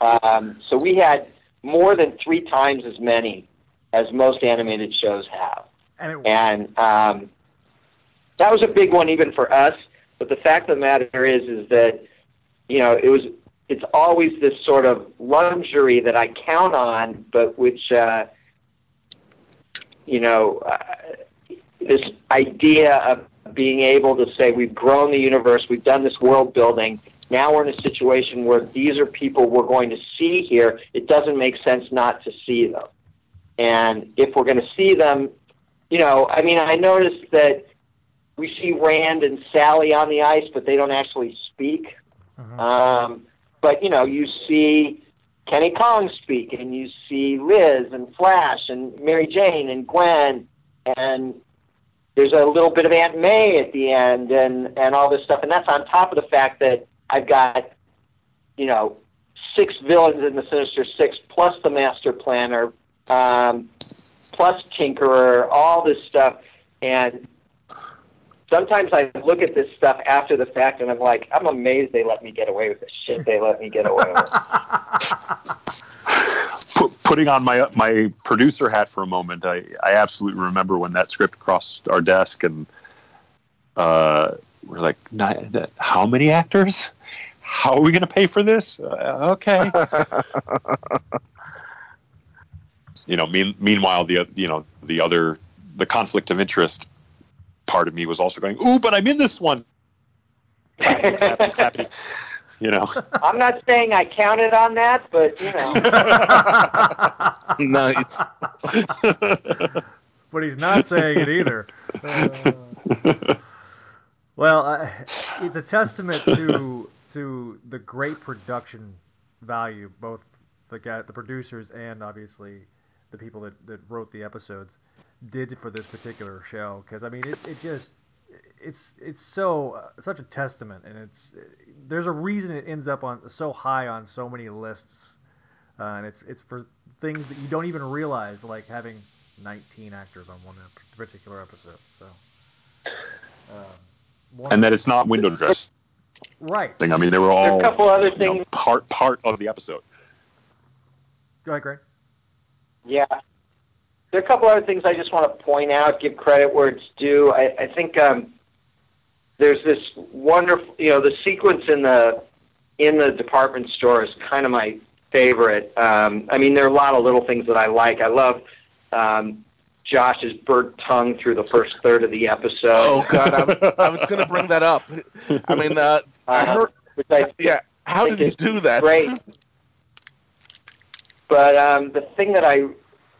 Um, so we had more than three times as many as most animated shows have. And, it, And um, that was a big one even for us. But the fact of the matter is, is that you know it was. It's always this sort of luxury that I count on, but which uh, you know uh, this idea of being able to say we've grown the universe, we've done this world building. Now we're in a situation where these are people we're going to see here. It doesn't make sense not to see them. And if we're going to see them, you know, I mean, I noticed that we see Randy and Sally on the ice, but they don't actually speak. Um, but you know, you see Kenny Kong speak, and you see Liz and Flash and Mary Jane and Gwen, and there's a little bit of Aunt May at the end, and and all this stuff, and that's on top of the fact that I've got, you know, six villains in the Sinister Six, plus the Master Planner, um, plus Tinkerer, all this stuff, and sometimes I look at this stuff after the fact, and I'm like, I'm amazed they let me get away with this shit they let me get away with. (laughs) Put, putting on my my producer hat for a moment, I, I absolutely remember when that script crossed our desk, and uh, we're like, how many actors? How are we going to pay for this? Uh, okay. (laughs) you know, mean, meanwhile, the you know the other the conflict of interest part of me was also going, "Ooh, but I'm in this one." (laughs) You know, I'm not saying I counted on that, but you know. (laughs) nice. (laughs) but he's not saying it either. Uh, well, I, it's a testament to to the great production value, both the guy, the producers, and obviously the people that, that wrote the episodes did for this particular show. Because I mean, it, it just it's it's so uh, such a testament, and it's there's a reason it ends up on so high on so many lists, uh, and it's it's for things that you don't even realize, like having 19 actors on one particular episode. So, um, one and that it's not window dress right. thing. I mean, they were all a couple other you know, things. part part of the episode. Go ahead, Greg. Yeah. There are a couple other things I just want to point out, give credit where it's due. I, I think um, there's this wonderful, you know, the sequence in the in the department store is kind of my favorite. Um, I mean, there are a lot of little things that I like. I love um, Josh's burnt tongue through the first third of the episode. Oh God, I was, I was going to bring that up. I mean, uh, I Uh, heard. which I Yeah, how did is do that? Great. (laughs) But um, the thing that I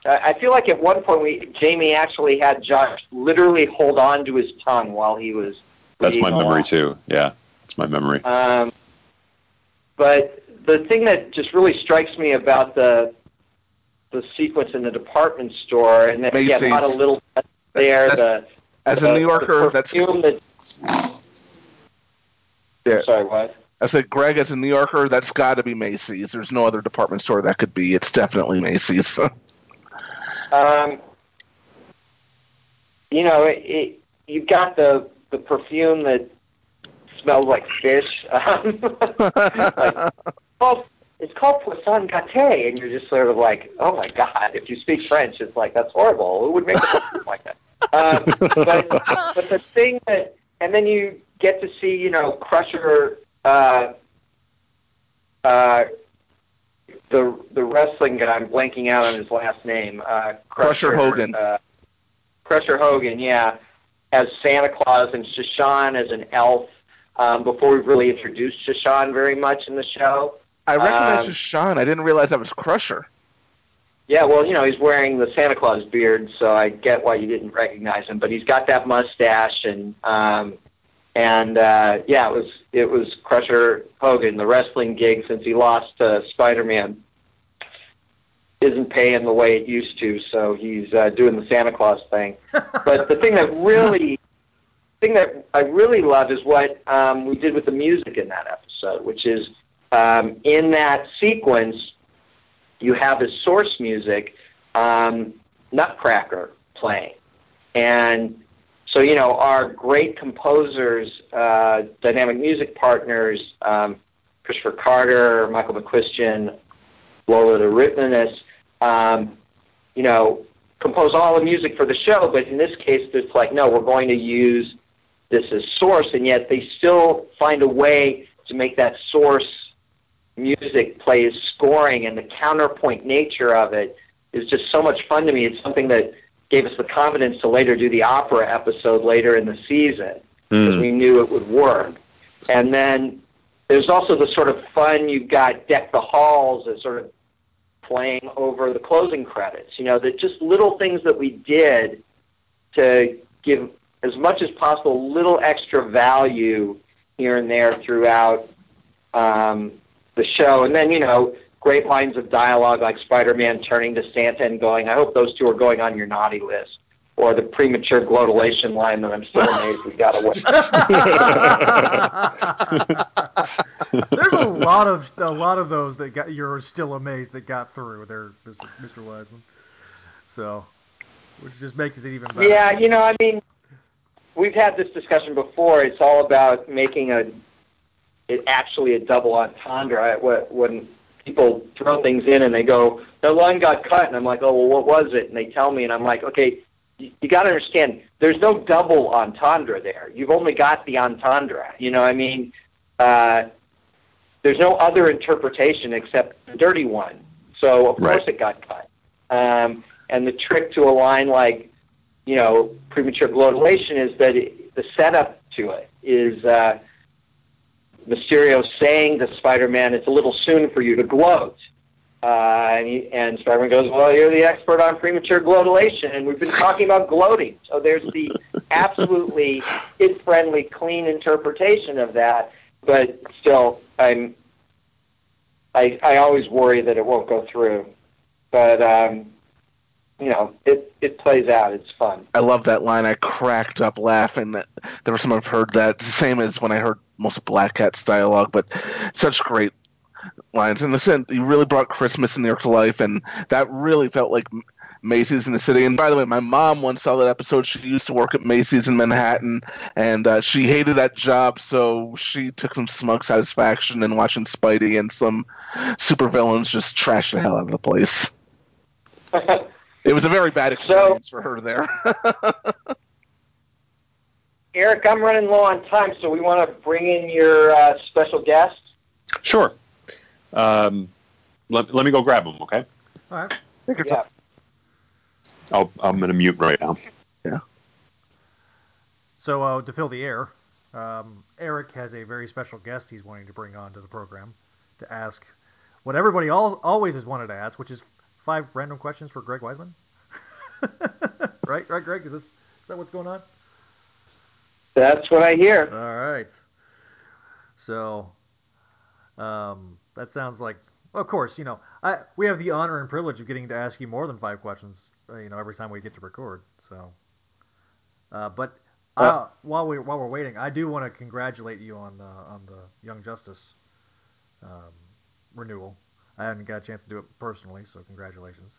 I feel like at one point we Jamie actually had Josh literally hold on to his tongue while he was. That's my memory along. too. Yeah, that's my memory. Um, but the thing that just really strikes me about the the sequence in the department store, and that, again, a lot of little there. That's- The As the, a New Yorker, the that's. perfume that. Yeah. Sorry, what? I said, Greg, as a New Yorker, that's got to be Macy's. There's no other department store that could be. It's definitely Macy's. (laughs) Um, you know, it, it, you've got the the perfume that smells like fish. (laughs) Um, like, well, it's called Poisson Gâté, and you're just sort of like, oh my god, if you speak French, it's like that's horrible. Who would make a perfume like that? Um, but but the thing that, and then you get to see, you know, Crusher. Uh, uh, the the wrestling guy. I'm blanking out on his last name. Uh, Crusher Hogan. Uh, Crusher Hogan, yeah, as Santa Claus and Sha Shan as an elf. Um, before we really introduced Sha Shan very much in the show. I recognize Um, Sean. I didn't realize that was Crusher. Yeah, well, you know, he's wearing the Santa Claus beard, so I get why you didn't recognize him. But he's got that mustache, and um, and uh, yeah, it was it was Crusher Hogan, the wrestling gig, since he lost to Spider-Man, isn't paying the way it used to, so he's uh, doing the Santa Claus thing. (laughs) but the thing that really thing that I really love is what um, we did with the music in that episode, which is um, in that sequence you have as source music um, Nutcracker playing. And so, you know, our great composers, uh, dynamic music partners, um, Kristopher Carter, Michael McCuistion, Lola the Ritmanus, um, you know, compose all the music for the show, but in this case, it's like, no, we're going to use this as source, and yet they still find a way to make that source music plays scoring and the counterpoint nature of it is just so much fun to me. It's something that gave us the confidence to later do the opera episode later in the season because Mm. we knew it would work. And then there's also the sort of fun you've got Deck the Halls as sort of playing over the closing credits. You know, that just little things that we did to give as much as possible little extra value here and there throughout um, the show. And then, you know, great lines of dialogue like Spider-Man turning to Santa and going, I hope those two are going on your naughty list. Or the premature glotulation line that I'm still amazed we got away. (laughs) There's a lot of a lot of those that got you're still amazed that got through there, Mr. Mr. Weisman. So, which just makes it even better. Yeah, you know, I mean, we've had this discussion before. It's all about making a it actually a double entendre. I, wh- when people throw things in and they go, "The line got cut," and I'm like, "Oh, well, what was it?" And they tell me, and I'm like, "Okay, you, you got to understand. There's no double entendre there. You've only got the entendre. You know, what I mean." Uh, there's no other interpretation except the dirty one. So of Right. course it got cut. Um, and the trick to a line like, you know, premature glotulation is that it, the setup to it is uh, Mysterio saying to Spider-Man, "It's a little soon for you to gloat." Uh, and, he, and Spider-Man goes, "Well, you're the expert on premature glotulation, and we've been talking about gloating." So there's the (laughs) absolutely kid-friendly, clean interpretation of that. But still, I'm I, I always worry that it won't go through. But um, you know, it it plays out. It's fun. I love that line. I cracked up laughing. That the first time I've heard that, same as when I heard most of Black Cat's dialogue, but such great lines. And listen, you really brought Christmas in there to life, and that really felt like Macy's in the city. And by the way, my mom once saw that episode. She used to work at Macy's in Manhattan, and uh, she hated that job, so she took some smug satisfaction in watching Spidey and some supervillains just trash the hell out of the place. (laughs) It was a very bad experience for her there. (laughs) Eric, I'm running low on time, so we want to bring in your uh, special guest. Sure. Um, let, let me go grab him, okay? All right. Yeah. I'll, I'm going to mute right now. Yeah. So uh, to fill the air, um, Eric has a very special guest he's wanting to bring on to the program to ask what everybody al- always has wanted to ask, which is five random questions for Greg Weisman. (laughs) right, right, Greg? Is this is that what's going on? That's what I hear. All right. So, um, that sounds like, of course, you know, I we have the honor and privilege of getting to ask you more than five questions, uh, you know, every time we get to record. So, uh, but uh, while we while we're waiting, I do want to congratulate you on the on the Young Justice um, renewal. I haven't got a chance to do it personally, so congratulations.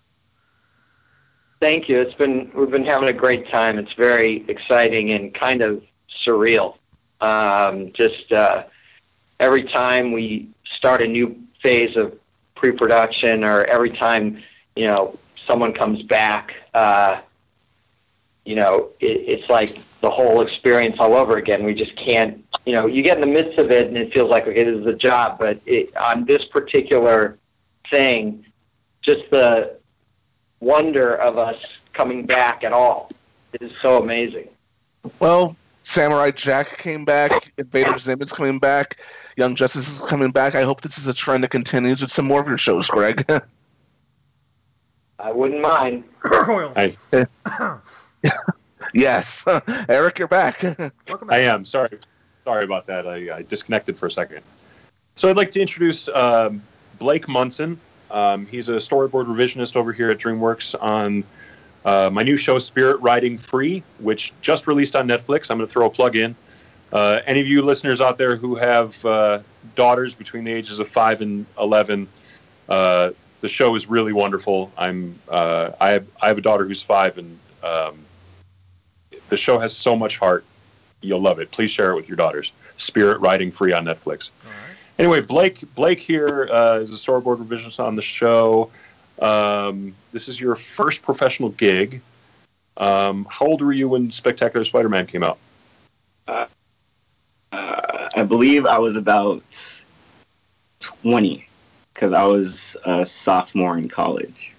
Thank you. It's been we've been having a great time. It's very exciting and kind of surreal. Um, just uh, every time we start a new phase of pre-production, or every time you know someone comes back, uh, you know it, it's like the whole experience all over again. We just can't. You know, you get in the midst of it, and it feels like okay, this is a job. But it, on this particular thing, just the wonder of us coming back at all is so amazing. Well, Samurai Jack came back. Invader Zim is coming back. Young Justice is coming back. I hope this is a trend that continues with some more of your shows, Greg. (laughs) I wouldn't mind. Gargoyles. I, (laughs) Yes, (laughs) Eric, you're back. Welcome I am sorry. Sorry about that. I, I disconnected for a second. So I'd like to introduce um, Blake Munson. Um, he's a storyboard revisionist over here at DreamWorks on uh, my new show, Spirit Riding Free, which just released on Netflix. I'm going to throw a plug in. Uh, any of you listeners out there who have uh, daughters between the ages of five and eleven, uh, the show is really wonderful. I'm uh, I have I have a daughter who's five, and um, the show has so much heart. You'll love it. Please share it with your daughters. Spirit Riding Free on Netflix. Anyway, Blake Blake here uh, is a storyboard revisionist on the show. Um, this is your first professional gig. Um, how old were you when Spectacular Spider-Man came out? Uh, I believe I was about 20 because I was a sophomore in college.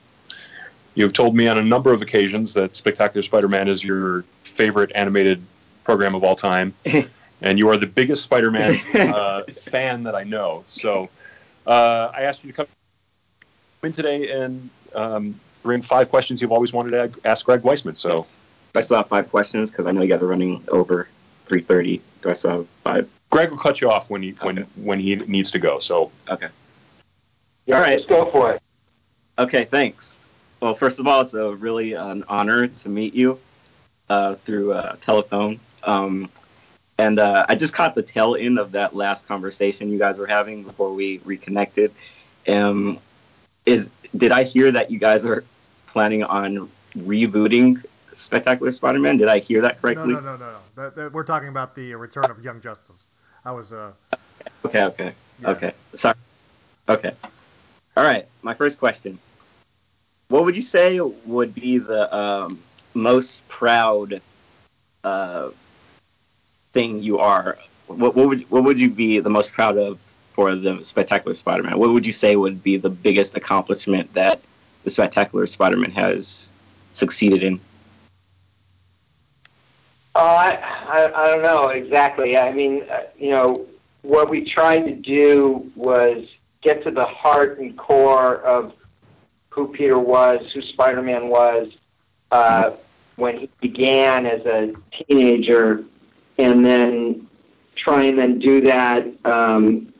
You have told me on a number of occasions that Spectacular Spider-Man is your favorite animated program of all time, (laughs) and you are the biggest Spider-Man (laughs) uh, fan that I know. So, uh, I asked you to come in today and um, bring five questions you've always wanted to ask Greg Weisman. So, I still have five questions because I know you guys are running over 3:30. Do I still have five? Greg will cut you off when he when when he needs to go. So, Okay. Yeah, All right. let's go for it. Okay, thanks. Well, first of all, it's a really an honor to meet you uh, through uh, telephone. Um, and uh, I just caught the tail end of that last conversation you guys were having before we reconnected. Um, is did I hear that you guys are planning on rebooting Spectacular Spider-Man? Did I hear that No, correctly? no, no, no, no. That, that, we're talking about the return of Young Justice. I was uh. Okay, okay, Yeah. okay. Sorry. Okay. All right. My first question: What would you say would be the um, most proud uh, thing you are? What, what would what would you be the most proud of for the Spectacular Spider-Man? What would you say would be the biggest accomplishment that the Spectacular Spider-Man has succeeded in? Oh, I, I, I don't know exactly. I mean, uh, you know, what we tried to do was get to the heart and core of who Peter was, who Spider-Man was, uh, when he began as a teenager, and then try and then do that um,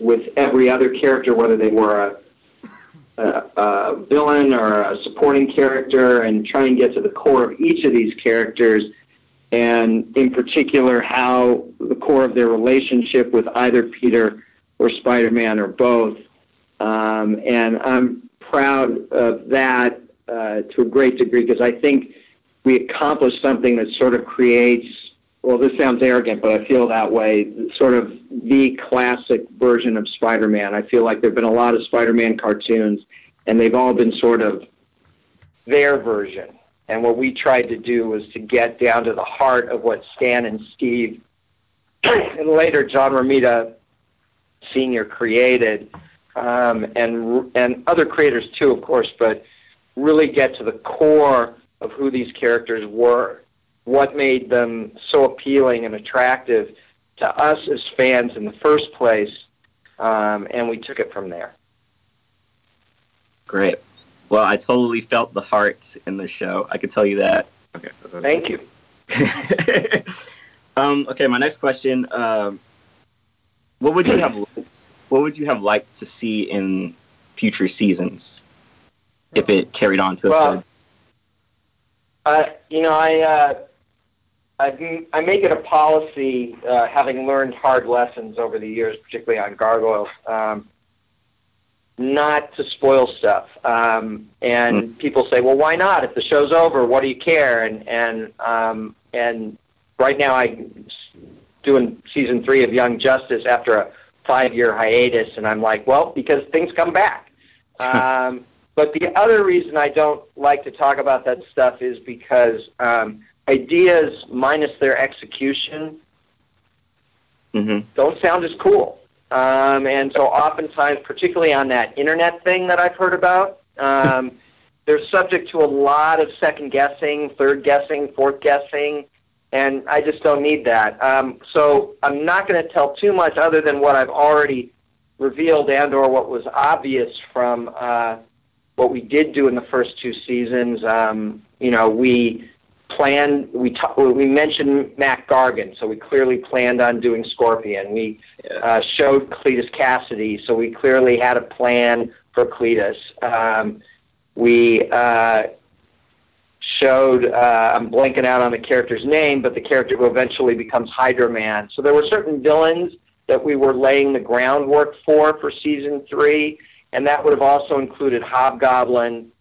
with every other character, whether they were a, a, a villain or a supporting character, and try and get to the core of each of these characters and in particular how the core of their relationship with either Peter or Spider-Man or both. Um, and I'm proud of that uh, to a great degree because I think we accomplished something that sort of creates, well, this sounds arrogant, but I feel that way, sort of the classic version of Spider-Man. I feel like there have been a lot of Spider-Man cartoons and they've all been sort of their version. And what we tried to do was to get down to the heart of what Stan and Steve, (coughs) and later John Romita Sr. created, um, and and other creators too, of course, but really get to the core of who these characters were, what made them so appealing and attractive to us as fans in the first place, um, and we took it from there. Great. Well, I totally felt the heart in the show. I can tell you that. Okay. Thank you. (laughs) um, okay, my next question: um, What would you have liked? What would you have liked to see in future seasons if it carried on to a Well, third? Uh, you know, I, uh, I I make it a policy, uh, having learned hard lessons over the years, particularly on gargoyles, um, not to spoil stuff. Um, and people say, "Well, why not? If the show's over, what do you care?" And and um, and right now, I'm doing season three of Young Justice after a five-year hiatus, and I'm like, "Well, because things come back." (laughs) Um, but the other reason I don't like to talk about that stuff is because um, ideas minus their execution Mm-hmm. don't sound as cool. Um, and so oftentimes, particularly on that internet thing that I've heard about, um, (laughs) they're subject to a lot of second guessing, third guessing, fourth guessing, and I just don't need that. Um, so I'm not going to tell too much other than what I've already revealed and or what was obvious from uh, what we did do in the first two seasons. Um, you know, we planned. We ta- we mentioned Mac Gargan, so we clearly planned on doing Scorpion. We uh, showed Cletus Kasady, so we clearly had a plan for Cletus. Um, we uh, showed. Uh, I'm blanking out on the character's name, but the character who eventually becomes Hydro Man. So there were certain villains that we were laying the groundwork for for season three, and that would have also included Hobgoblin,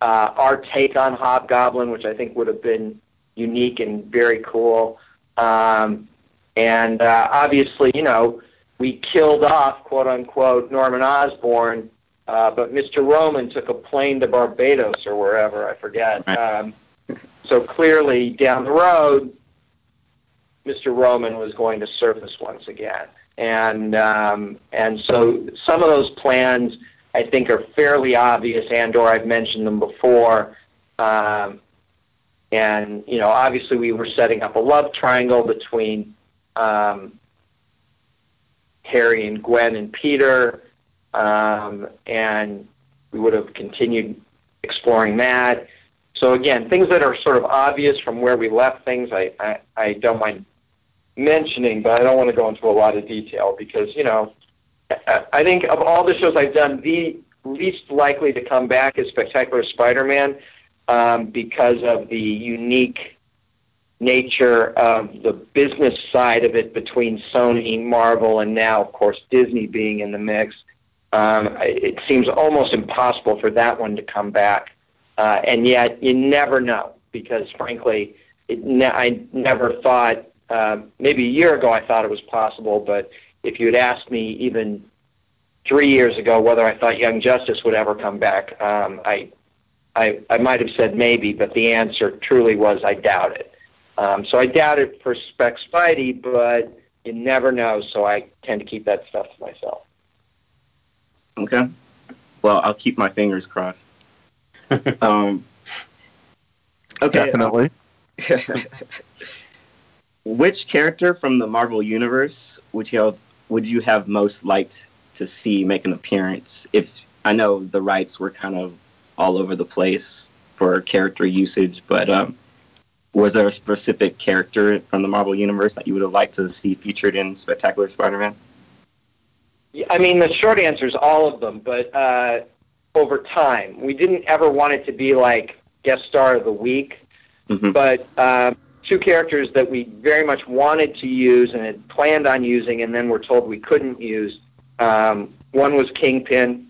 uh, our take on Hobgoblin, which I think would have been unique and very cool. Um, and uh, obviously, you know, we killed off, quote unquote, Norman Osborn, uh, but Mr. Roman took a plane to Barbados or wherever, I forget. Um, so clearly, down the road, Mr. Roman was going to surface once again. And um, and so some of those plans I think are fairly obvious, and or I've mentioned them before. Um, and you know, obviously, we were setting up a love triangle between um, Harry and Gwen and Peter, um, and we would have continued exploring that. So again, things that are sort of obvious from where we left things, I, I, I don't mind mentioning, but I don't want to go into a lot of detail because you know, I, think of all the shows I've done, the least likely to come back is Spectacular Spider-Man um, because of the unique nature of the business side of it between Sony, Marvel, and now, of course, Disney being in the mix. Um, it seems almost impossible for that one to come back. Uh, and yet, you never know because, frankly, ne- I never thought. Uh, maybe a year ago, I thought it was possible, but if you had asked me even three years ago whether I thought Young Justice would ever come back, um, I, I, I might have said maybe, but the answer truly was I doubt it. Um, so I doubt it for Spec Spidey, but you never know, so I tend to keep that stuff to myself. Okay. Well, I'll keep my fingers crossed. (laughs) um, okay. Definitely. (laughs) Which character from the Marvel universe would you have, would you have most liked to see make an appearance? If I know the rights were kind of all over the place for character usage, but um, was there a specific character from the Marvel universe that you would have liked to see featured in Spectacular Spider-Man? I mean, the short answer is all of them, but uh, over time, we didn't ever want it to be like guest star of the week, mm-hmm. but uh, two characters that we very much wanted to use and had planned on using, and then were told we couldn't use. Um, one was Kingpin,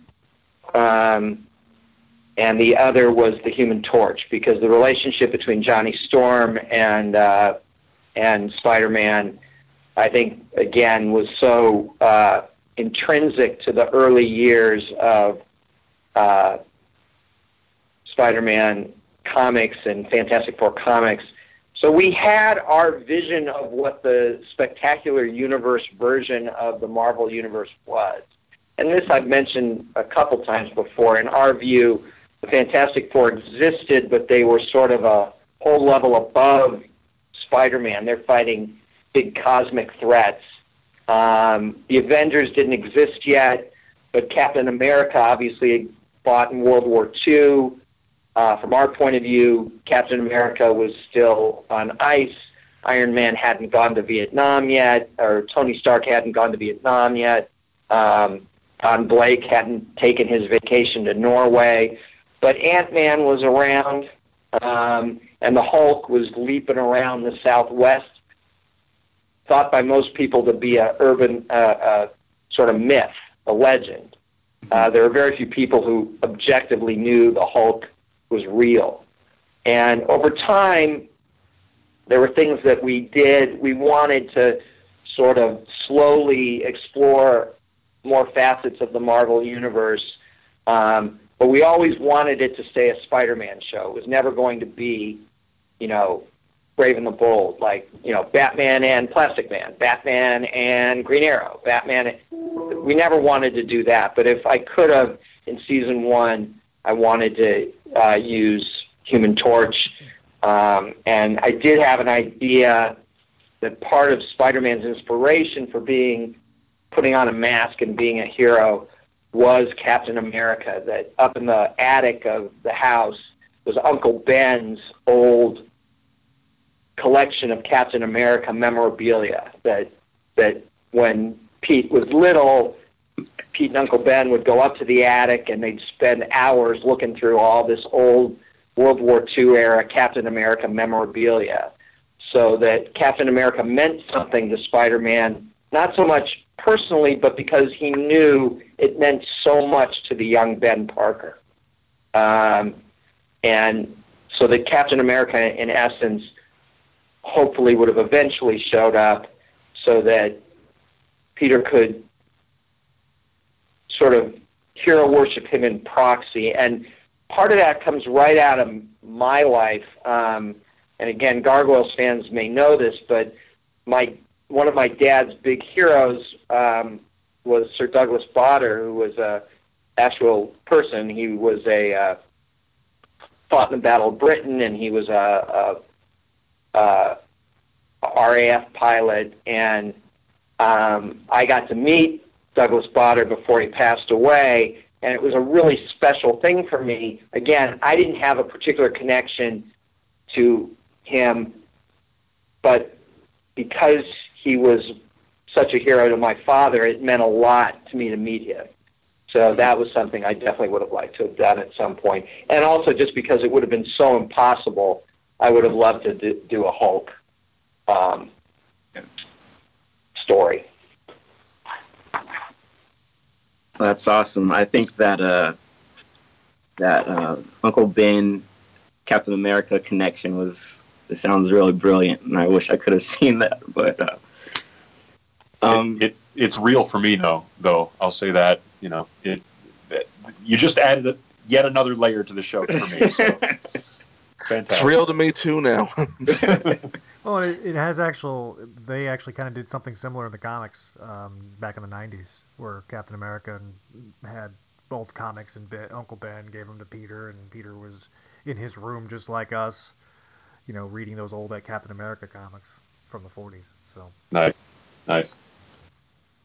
um, and the other was the Human Torch, because the relationship between Johnny Storm and uh, and Spider-Man, I think, again, was so uh, intrinsic to the early years of uh, Spider-Man comics and Fantastic Four comics. So we had our vision of what the spectacular universe version of the Marvel universe was. And this I've mentioned a couple times before. In our view, the Fantastic Four existed, but they were sort of a whole level above Spider-Man. They're fighting big cosmic threats. Um, the Avengers didn't exist yet, but Captain America obviously fought in World War II. Uh, from our point of view, Captain America was still on ice. Iron Man hadn't gone to Vietnam yet, or Tony Stark hadn't gone to Vietnam yet. Um, Don Blake hadn't taken his vacation to Norway. But Ant Man was around, um, and the Hulk was leaping around the Southwest, thought by most people to be a urban uh, uh, sort of myth, a legend. Uh, there are very few people who objectively knew the Hulk was real. And over time, there were things that we did. We wanted to sort of slowly explore more facets of the Marvel universe. Um, but we always wanted it to stay a Spider-Man show. It was never going to be, you know, Brave and the Bold, like you know, Batman and Plastic Man, Batman and Green Arrow, Batman. We never wanted to do that. But if I could have in season one, I wanted to uh, use Human Torch, um, and I did have an idea that part of Spider-Man's inspiration for being putting on a mask and being a hero was Captain America. That up in the attic of the house was Uncle Ben's old collection of Captain America memorabilia. That that when Pete was little, Pete and Uncle Ben would go up to the attic and they'd spend hours looking through all this old World War II era Captain America memorabilia. So that Captain America meant something to Spider-Man, not so much personally, but because he knew it meant so much to the young Ben Parker. Um, and so that Captain America, in essence, hopefully would have eventually showed up so that Peter could sort of hero worship him in proxy. And part of that comes right out of my life. Um, and again, Gargoyles fans may know this, but my one of my dad's big heroes um, was Sir Douglas Bader, who was a actual person. He was a uh, fought in the Battle of Britain, and he was a, a, a RAF pilot. And um, I got to meet Douglas Bader before he passed away, and it was a really special thing for me. Again, I didn't have a particular connection to him, but because he was such a hero to my father, it meant a lot to me to meet him. So that was something I definitely would have liked to have done at some point. And also just because it would have been so impossible, I would have loved to do, do a Hulk um, story. That's awesome. I think that uh, that uh, Uncle Ben Captain America connection was it sounds really brilliant, and I wish I could have (laughs) seen that. But uh, um, it, it, it's real for me, though. Though I'll say that you know it, it you just added a, yet another layer to the show for me. So. (laughs) Fantastic. It's real to me too now. (laughs) well, it, it, has actual. They actually kind of did something similar in the comics um, back in the '90s, where Captain America had both comics and Ben, Uncle Ben gave them to Peter, and Peter was in his room just like us, you know, reading those old Captain America comics from the '40s. So nice, nice,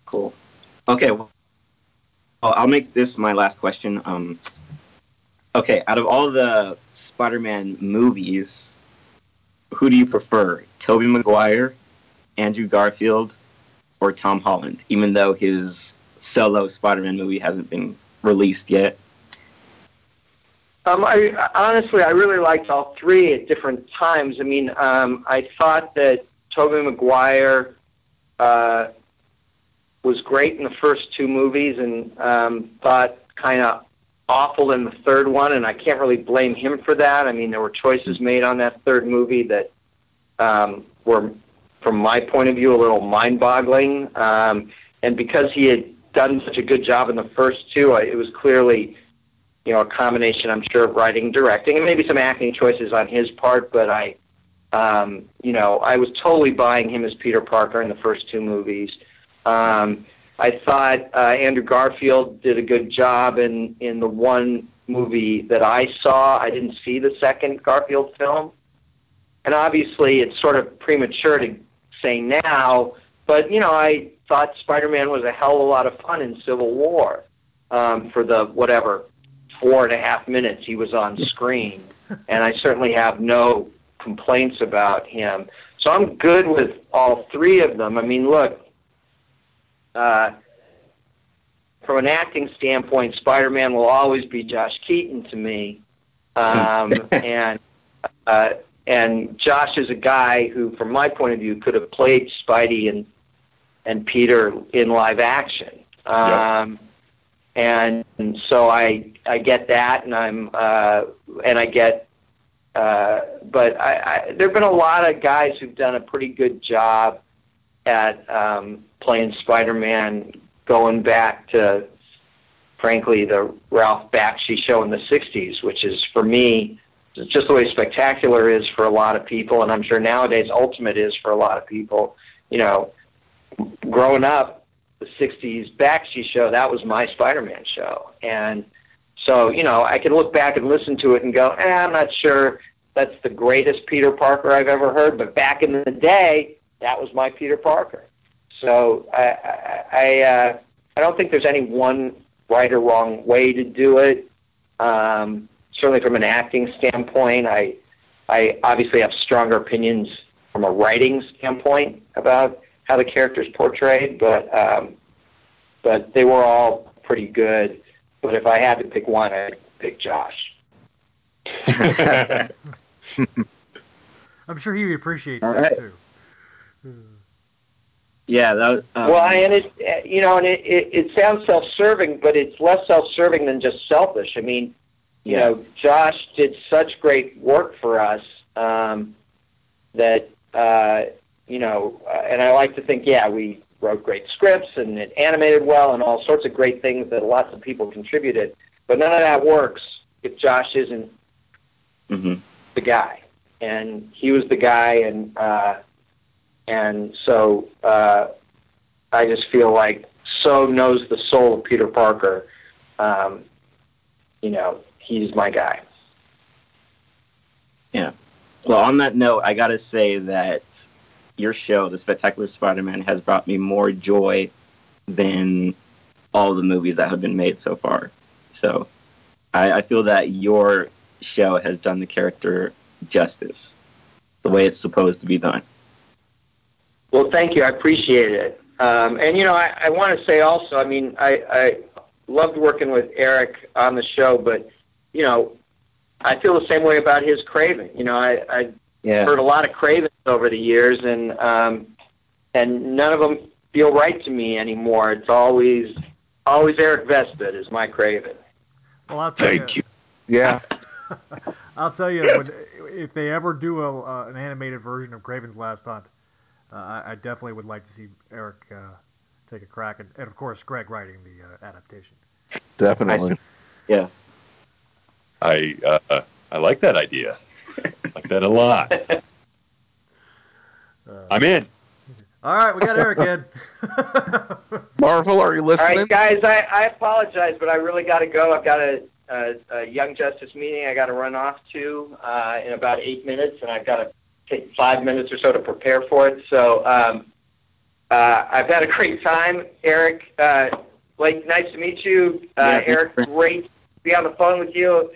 cool. Okay, well, I'll make this my last question. Um, okay, out of all the Spider-Man movies, who do you prefer, Tobey Maguire, Andrew Garfield, or Tom Holland? Even though his solo Spider-Man movie hasn't been released yet. Um, I honestly, I really liked all three at different times. I mean, um, I thought that Tobey Maguire uh, was great in the first two movies, and um, thought kind of awful in the third one. And I can't really blame him for that. I mean, there were choices made on that third movie that um, were, from my point of view, a little mind-boggling. Um, and because he had done such a good job in the first two, I, it was clearly you know, a combination, I'm sure, of writing, directing, and maybe some acting choices on his part. But I, um, you know, I was totally buying him as Peter Parker in the first two movies. Um, I thought uh, Andrew Garfield did a good job in in the one movie that I saw. I didn't see the second Garfield film, and obviously it's sort of premature to say now. But you know, I thought Spider-Man was a hell of a lot of fun in Civil War um, for the whatever four and a half minutes he was on screen, (laughs) and I certainly have no complaints about him. So I'm good with all three of them. I mean, look, uh, from an acting standpoint, Spider-Man will always be Josh Keaton to me, um, (laughs) and uh, and Josh is a guy who, from my point of view, could have played Spidey and and Peter in live action. Um, yep and, so I I get that, and I'm uh, and I get, uh, but I, I there've been a lot of guys who've done a pretty good job at um, playing Spider-Man, going back to, frankly, the Ralph Bakshi show in the '60s, which is for me just the way spectacular is for a lot of people, and I'm sure nowadays Ultimate is for a lot of people. You know, growing up, the 60s Bakshi show, that was my Spider-Man show. And so, you know, I can look back and listen to it and go, eh, I'm not sure that's the greatest Peter Parker I've ever heard, but back in the day, that was my Peter Parker. So I, I, I, uh, I don't think there's any one right or wrong way to do it. Um, certainly, from an acting standpoint, I I obviously have stronger opinions from a writing standpoint about how the characters portrayed, but um, but they were all pretty good. But if I had to pick one, I'd pick Josh. (laughs) I'm sure he appreciates All that right. too. Yeah, that was, um, well, and it you know, and it, it, it sounds self-serving, but it's less self-serving than just selfish. I mean, you Yeah. know, Josh did such great work for us um, that uh, you know, uh, and I like to think, yeah, we wrote great scripts and it animated well and all sorts of great things that lots of people contributed. But none of that works if Josh isn't mhm. the guy, and he was the guy, and uh, and so uh, I just feel like so knows the soul of Peter Parker. Um, you know, he's my guy. Yeah. Well, on that note, I gotta say that your show, The Spectacular Spider-Man, has brought me more joy than all the movies that have been made so far. So, I, I feel that your show has done the character justice, the way it's supposed to be done. Well, thank you. I appreciate it. Um, and you know, I, I want to say also, I mean, I, I loved working with Eric on the show, but you know, I feel the same way about his Kraven. You know, I, I Yeah. heard a lot of Kravens over the years, and um, and none of them feel right to me anymore. It's always always Eric Vesbit is my Kraven. Well, I'll tell Thank you. Yeah. (laughs) I'll tell you, when, if they ever do a, uh, an animated version of Kraven's Last Hunt, uh, I, I definitely would like to see Eric uh, take a crack, and, and of course Greg writing the uh, adaptation. Definitely. Yes. I uh, I like that idea. I like that a lot. (laughs) I'm in. (laughs) All right, we got Eric in. (laughs) Marvel, are you listening? right, guys, I, I apologize, but I really got to go. I've got a, a, a Young Justice meeting I got to run off to uh, in about eight minutes, and I've got to take five minutes or so to prepare for it. So um, uh, I've had a great time, Eric. Uh, like, nice to meet you, uh, Yeah, Eric. Great to be on the phone with you.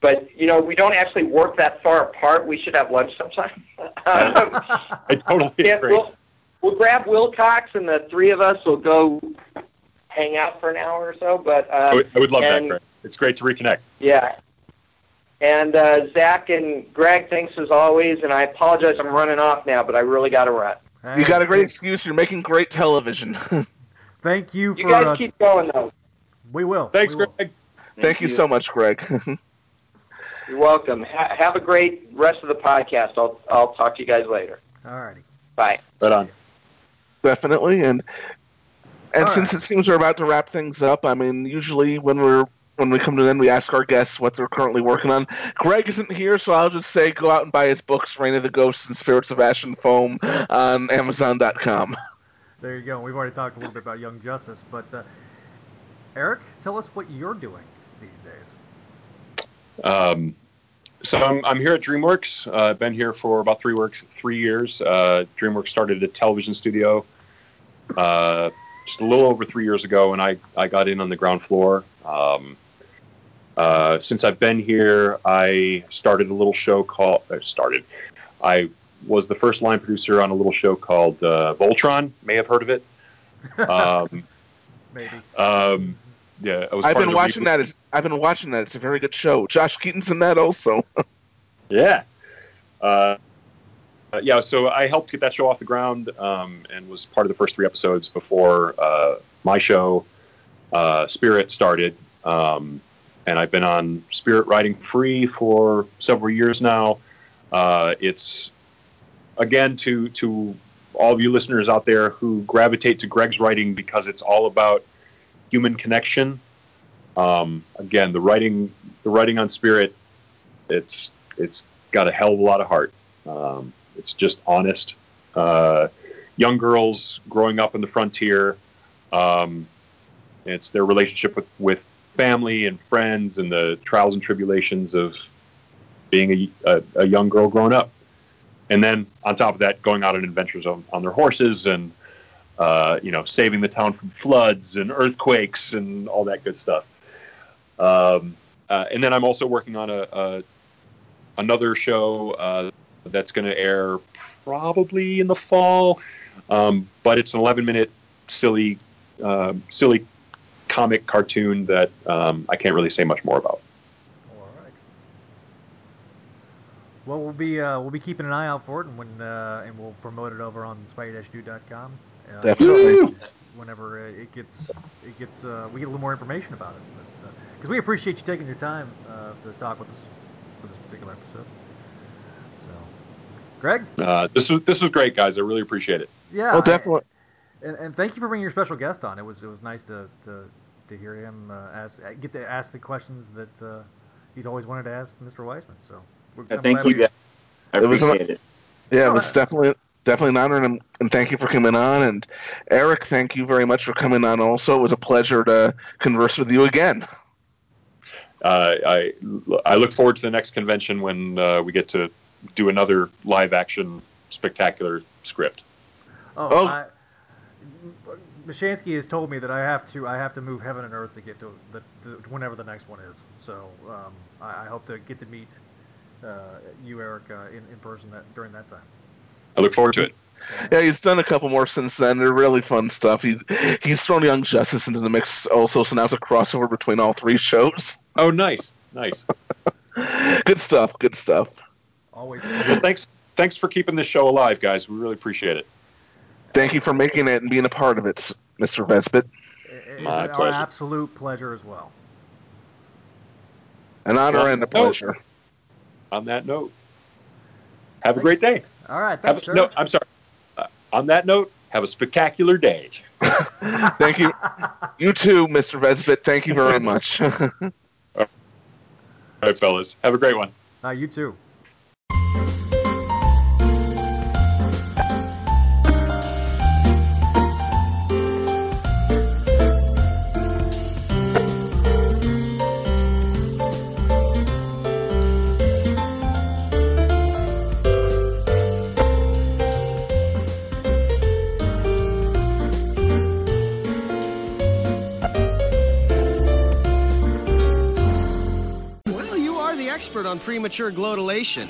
But you know, we don't actually work that far apart. We should have lunch sometime. um, (laughs) I totally yeah, agree. we'll, we'll grab Wilcox, and the three of us will go hang out for an hour or so. But I um, would, I would love that, Greg. It's great to reconnect. yeah. And uh, Zach and Greg, thanks as always. And I apologize, I'm running off now, but I really got to run. You got a great excuse. You're making great television. (laughs) Thank you for. You guys uh, keep going though. we will. Thanks, we will. Greg. Thank you so much, Greg. (laughs) You're welcome. Ha- have a great rest of the podcast. I'll I'll talk to you guys later. All righty. Bye. Right on. Definitely, and and All since it seems we're about to wrap things up, I mean, usually when we're when we come to the end, we ask our guests what they're currently working on. Greg isn't here, so I'll just say go out and buy his books, Reign of the Ghosts and Spirits of Ash and Foam, on Amazon.com. There you go. We've already talked a little bit about Young Justice, but uh, Eric, tell us what you're doing these days. Um, so I'm, I'm here at DreamWorks. Uh, I've been here for about three works, three years. Uh, DreamWorks started a television studio uh, just a little over three years ago, and I, I got in on the ground floor. Um, uh, since I've been here, I started a little show called. Uh, started. I was the first line producer on a little show called uh, Voltron. May have heard of it. (laughs) Um, Maybe. um, yeah, I was I've been watching reboot. that. It's- I've been watching that. It's a very good show. Josh Keaton's in that also. (laughs) Yeah. Uh, uh, yeah, so I helped get that show off the ground um, and was part of the first three episodes before uh, my show, uh, Spirit, started. Um, and I've been on Spirit Riding Free for several years now. Uh, it's, again, to, to all of you listeners out there who gravitate to Greg's writing because it's all about human connection. Um, again, the writing, the writing on Spirit, it's it's got a hell of a lot of heart. Um, it's just honest. Uh, young girls growing up in the frontier. Um, it's their relationship with, with family and friends and the trials and tribulations of being a, a, a young girl growing up. And then on top of that, going out on adventures on, on their horses and uh, you know, saving the town from floods and earthquakes and all that good stuff. Um, uh, and then I'm also working on a, a another show uh, that's going to air probably in the fall, um, but it's an 11 minute silly, uh, silly comic cartoon that um, I can't really say much more about. All right. Well, we'll be uh, we'll be keeping an eye out for it, and when uh, and we'll promote it over on spider-dude.com. Uh, Definitely. Whenever uh, it gets it gets uh, we get a little more information about it, but because we appreciate you taking your time uh, to talk with us for this particular episode. So, Greg. Uh, this was this was great, guys. I really appreciate it. Yeah. Oh, definitely. I, and, and thank you for bringing your special guest on. It was it was nice to to, to hear him uh, ask get to ask the questions that uh, he's always wanted to ask Mr. Weisman. So we're, Uh, thank you. we- guys. I It was appreciate it. Yeah, it was uh, definitely definitely an honor, and, and thank you for coming on. And Eric, thank you very much for coming on. Also, it was a pleasure to converse with you again. Uh, I I look forward to the next convention when uh, we get to do another live action spectacular script. Oh, Oh. I, Mashansky has told me that I have to I have to move heaven and earth to get to the, the whenever the next one is. So um, I, I hope to get to meet uh, you, Eric, uh, in, in person that during that time. I look forward to it. Yeah, he's done a couple more since then. They're really fun stuff. He's he's thrown Young Justice into the mix also, so now it's a crossover between all three shows. Oh, nice, nice. (laughs) Good stuff. Good stuff. Always. Well, thanks thanks for keeping this show alive, guys. We really appreciate it. Thank you for making it and being a part of it, Mr. Vesbit. It's My our pleasure. absolute pleasure as well. An honor Well, and a no. pleasure. On that note, have a great day. All right, thanks, a, no, I'm sorry. Uh, on that note, have a spectacular day. (laughs) Thank you. (laughs) You too, Mr. Vesbit. Thank you very much. (laughs) All right, fellas. Have a great one. Uh, you too. Premature glotulation.